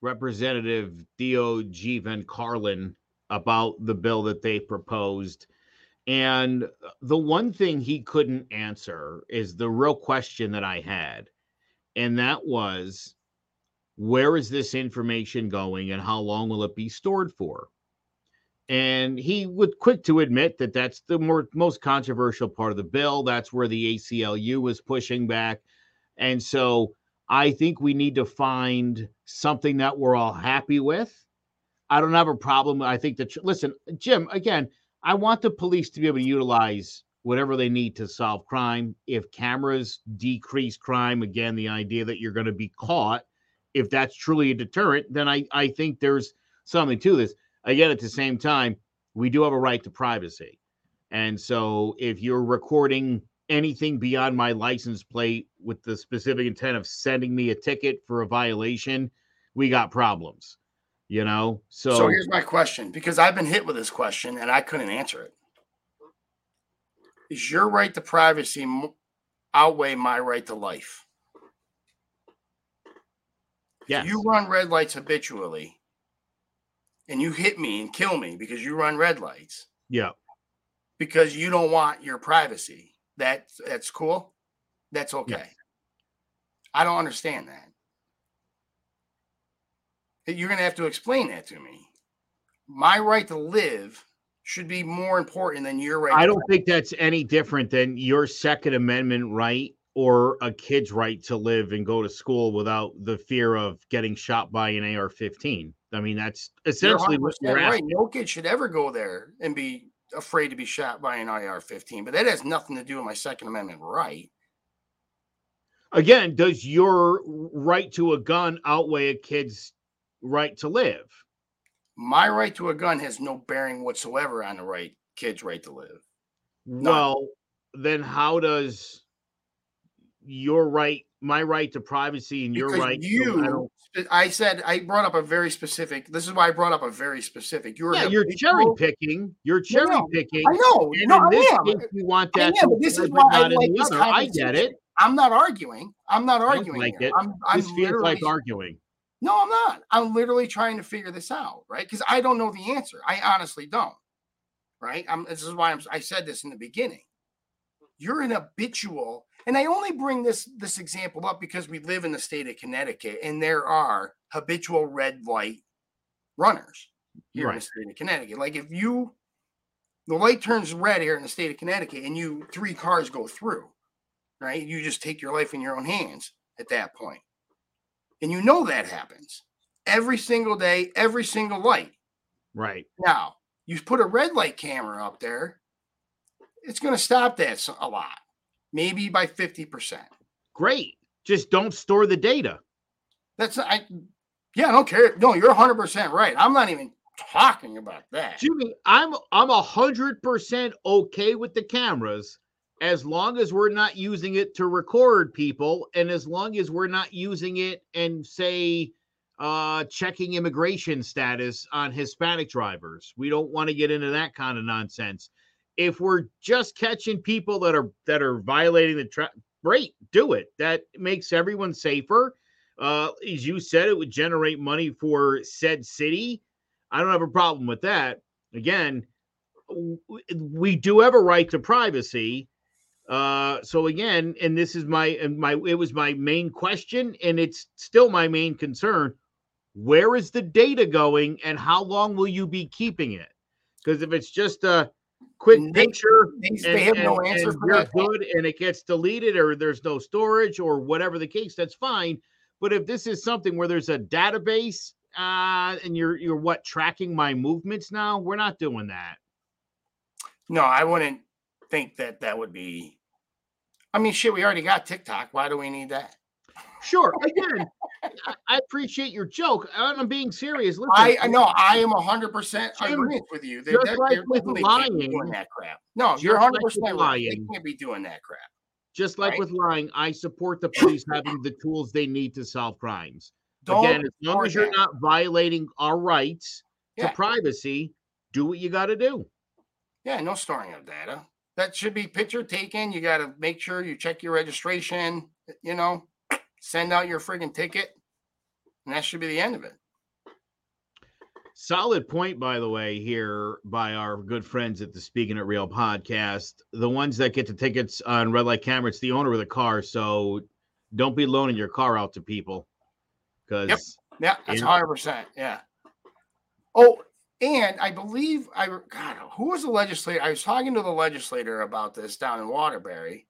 Representative Doug Van Carlin about the bill that they proposed. And the one thing he couldn't answer is the real question that I had. And that was where is this information going and how long will it be stored for? And he was quick to admit that that's the more, most controversial part of the bill. That's where the ACLU was pushing back. And so I think we need to find something that we're all happy with. I don't have a problem. I think that, listen, Jim, again, I want the police to be able to utilize whatever they need to solve crime. If cameras decrease crime, again, the idea that you're going to be caught, if that's truly a deterrent, then I, I think there's something to this. Again, at the same time, we do have a right to privacy. And so if you're recording anything beyond my license plate with the specific intent of sending me a ticket for a violation, we got problems. You know, so So here's my question because I've been hit with this question and I couldn't answer it. Is your right to privacy outweigh my right to life? Yes, You run red lights habitually and you hit me and kill me because you run red lights yeah, because you don't want your privacy. That that's cool. That's okay. Yes. I don't understand that. You're going to have to explain that to me. My right to live should be more important than your right. I don't think that's any different than your Second Amendment right or a kid's right to live and go to school without the fear of getting shot by an AR-15. I mean, that's essentially what 100% you're right. asking. No kid should ever go there and be afraid to be shot by an AR-15, but that has nothing to do with my Second Amendment right. Again, does your right to a gun outweigh a kid's right to live? My right to a gun has no bearing whatsoever on the right kid's right to live. None. Well, then how does your right, my right to privacy, and your Because right? to- I you, I said I brought up a very specific. This is why I brought up a very specific. You're yeah, you're cherry picking. You're cherry no, picking. I know. And No, in I this am. case, you want that this is why I like the this other. I get it. I'm not arguing. I'm not arguing. like here. it. I'm, I'm This feels like arguing. No, I'm not. I'm literally trying to figure this out, right? Because I don't know the answer. I honestly don't. Right? I'm, this is why I'm, I said this in the beginning. You're an habitual, and I only bring this this example up because we live in the state of Connecticut, and there are habitual red light runners here in the state of Connecticut. Like if you, the light turns red here in the state of Connecticut, and you three cars go through, right? You just take your life in your own hands at that. And you know that happens every single day, every single light. Right. Now, you put a red light camera up there, it's going to stop that a lot, maybe by 50%. Great. Just don't store the data. That's I yeah, I don't care. No, you're 100% right. I'm not even talking about that. Jimmy, I'm I'm a hundred percent okay with the cameras as long as we're not using it to record people and as long as we're not using it and say uh checking immigration status on Hispanic drivers. We don't want to get into that kind of nonsense. If we're just catching people that are that are violating the tra- great, do it. That makes everyone safer. Uh as you said it would generate money for said city. I don't have a problem with that. Again, we do have a right to privacy. Uh, so again, and this is my and my it was my main question, and it's still my main concern. Where is the data going, and how long will you be keeping it? Because if it's just a quick They- picture, They, and, they have no and- answer and for you're that. good, and it gets deleted, or there's no storage, or whatever the case, that's fine. But if this is something where there's a database, uh, and you're you're what tracking my movements now, we're not doing that. No, I wouldn't think that that would be. I mean, shit, we already got TikTok. Why do we need that? Sure. Again, I, appreciate your joke. I'm being serious. Listen, I, I know I am hundred percent Jim, agreement with you. They, just they're, like they're with lying- doing that crap. No, you're like hundred with percent right. They lying- can't be doing that crap. just like right? with lying, I support the police having the tools they need to solve crimes. Don't Again, as long as you're forget- not violating our rights Yeah. to privacy, do what you got to do. Yeah, no storing of data. That should be picture taken. You got to make sure you check your registration. You know, send out your friggin' ticket, and that should be the end of it. Solid point, by the way, here by our good friends at the Speaking It Real podcast. The ones that get the tickets on red light camera, it's the owner of the car. So don't be loaning your car out to people because Yeah, that's hundred percent. Yeah. Oh, and I believe I God, who was the legislator? I was talking to the legislator about this down in Waterbury,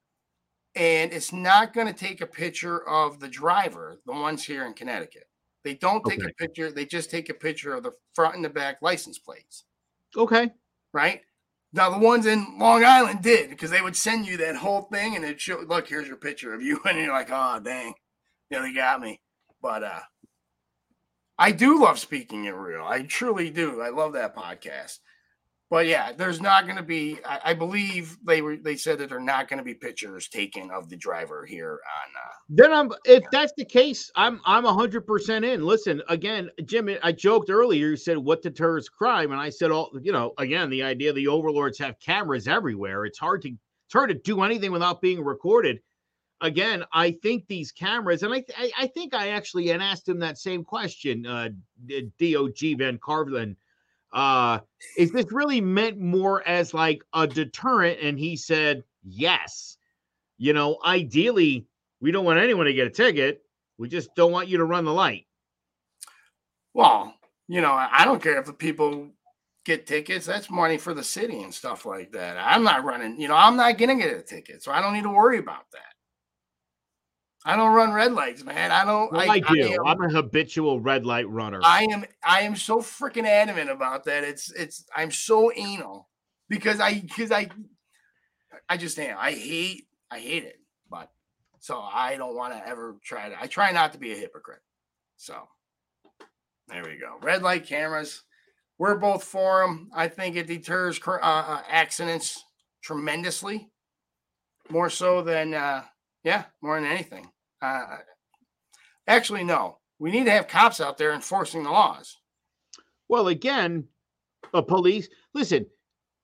and it's not going to take a picture of the driver, the ones here in Connecticut. They don't take Okay. a picture. They just take a picture of the front and the back license plates. okay. right? Now the ones in Long Island did because they would send you that whole thing and it show look, here's your picture of you, and you're like, oh dang, yeah, they got me. But uh I do love speaking it real. I truly do. I love that podcast. But yeah, there's not going to be. I, I, believe they were. They said that there are not going to be pictures taken of the driver here on. Uh, then I'm. If that's the case, I'm. I'm hundred percent in. Listen, again, Jim. I joked earlier. You said what deters crime, and I said all. You know, again, the idea the overlords have cameras everywhere. It's hard to. It's hard to do anything without being recorded. Again, I think these cameras, and I. I, I think I actually and asked him that same question. Uh, Doug Van Carlin uh, is this really meant more as like a deterrent? And he said, yes. You know, ideally, we don't want anyone to get a ticket. We just don't want you to run the light. Well, you know, I don't care if the people get tickets. That's money for the city and stuff like that. I'm not running, you know, I'm not going to get a ticket. So I don't need to worry about that. I don't run red lights, man. I don't. Well, I, I, do. I am, I'm a habitual red light runner. I am. I am so freaking adamant about that. It's. It's. I'm so anal because I. Because I. I just am. I hate. I hate it. But so I don't want to ever try to. I try not to be a hypocrite. So there we go. Red light cameras. We're both for them. I think it deters uh, uh, accidents tremendously, more so than. uh yeah, more than anything. Uh, actually, no. We need to have cops out there enforcing the laws. Well, again, a police. Listen,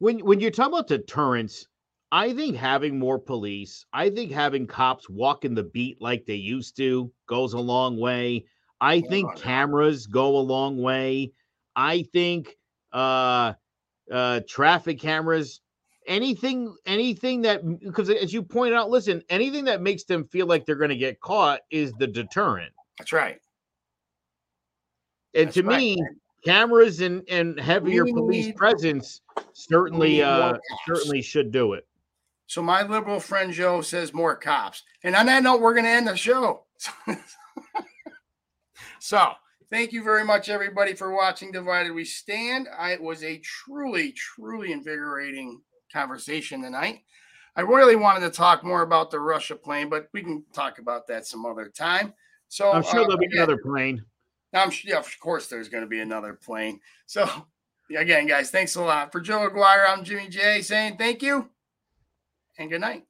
when when you're talking about deterrence, I think having more police, I think having cops walking the beat like they used to goes a long way. I think cameras go a long way. I think uh uh traffic cameras anything anything that because as you point out listen anything that makes them feel like they're going to get caught is the deterrent. That's right. And that's to right, me cameras and and heavier we police need, presence certainly uh certainly should do it. So my liberal friend joe says more cops. And on that note we're going to end the show. So thank you very much everybody for watching divided we stand. I, it was a truly truly invigorating conversation tonight. I really wanted to talk more about the Russia plane, but we can talk about that some other time. So I'm sure uh, there'll be again, another plane. I'm sure, yeah, of course, there's going to be another plane. So again, guys, thanks a lot for Joe Aguirre. I'm Jimmy J saying thank you and good night.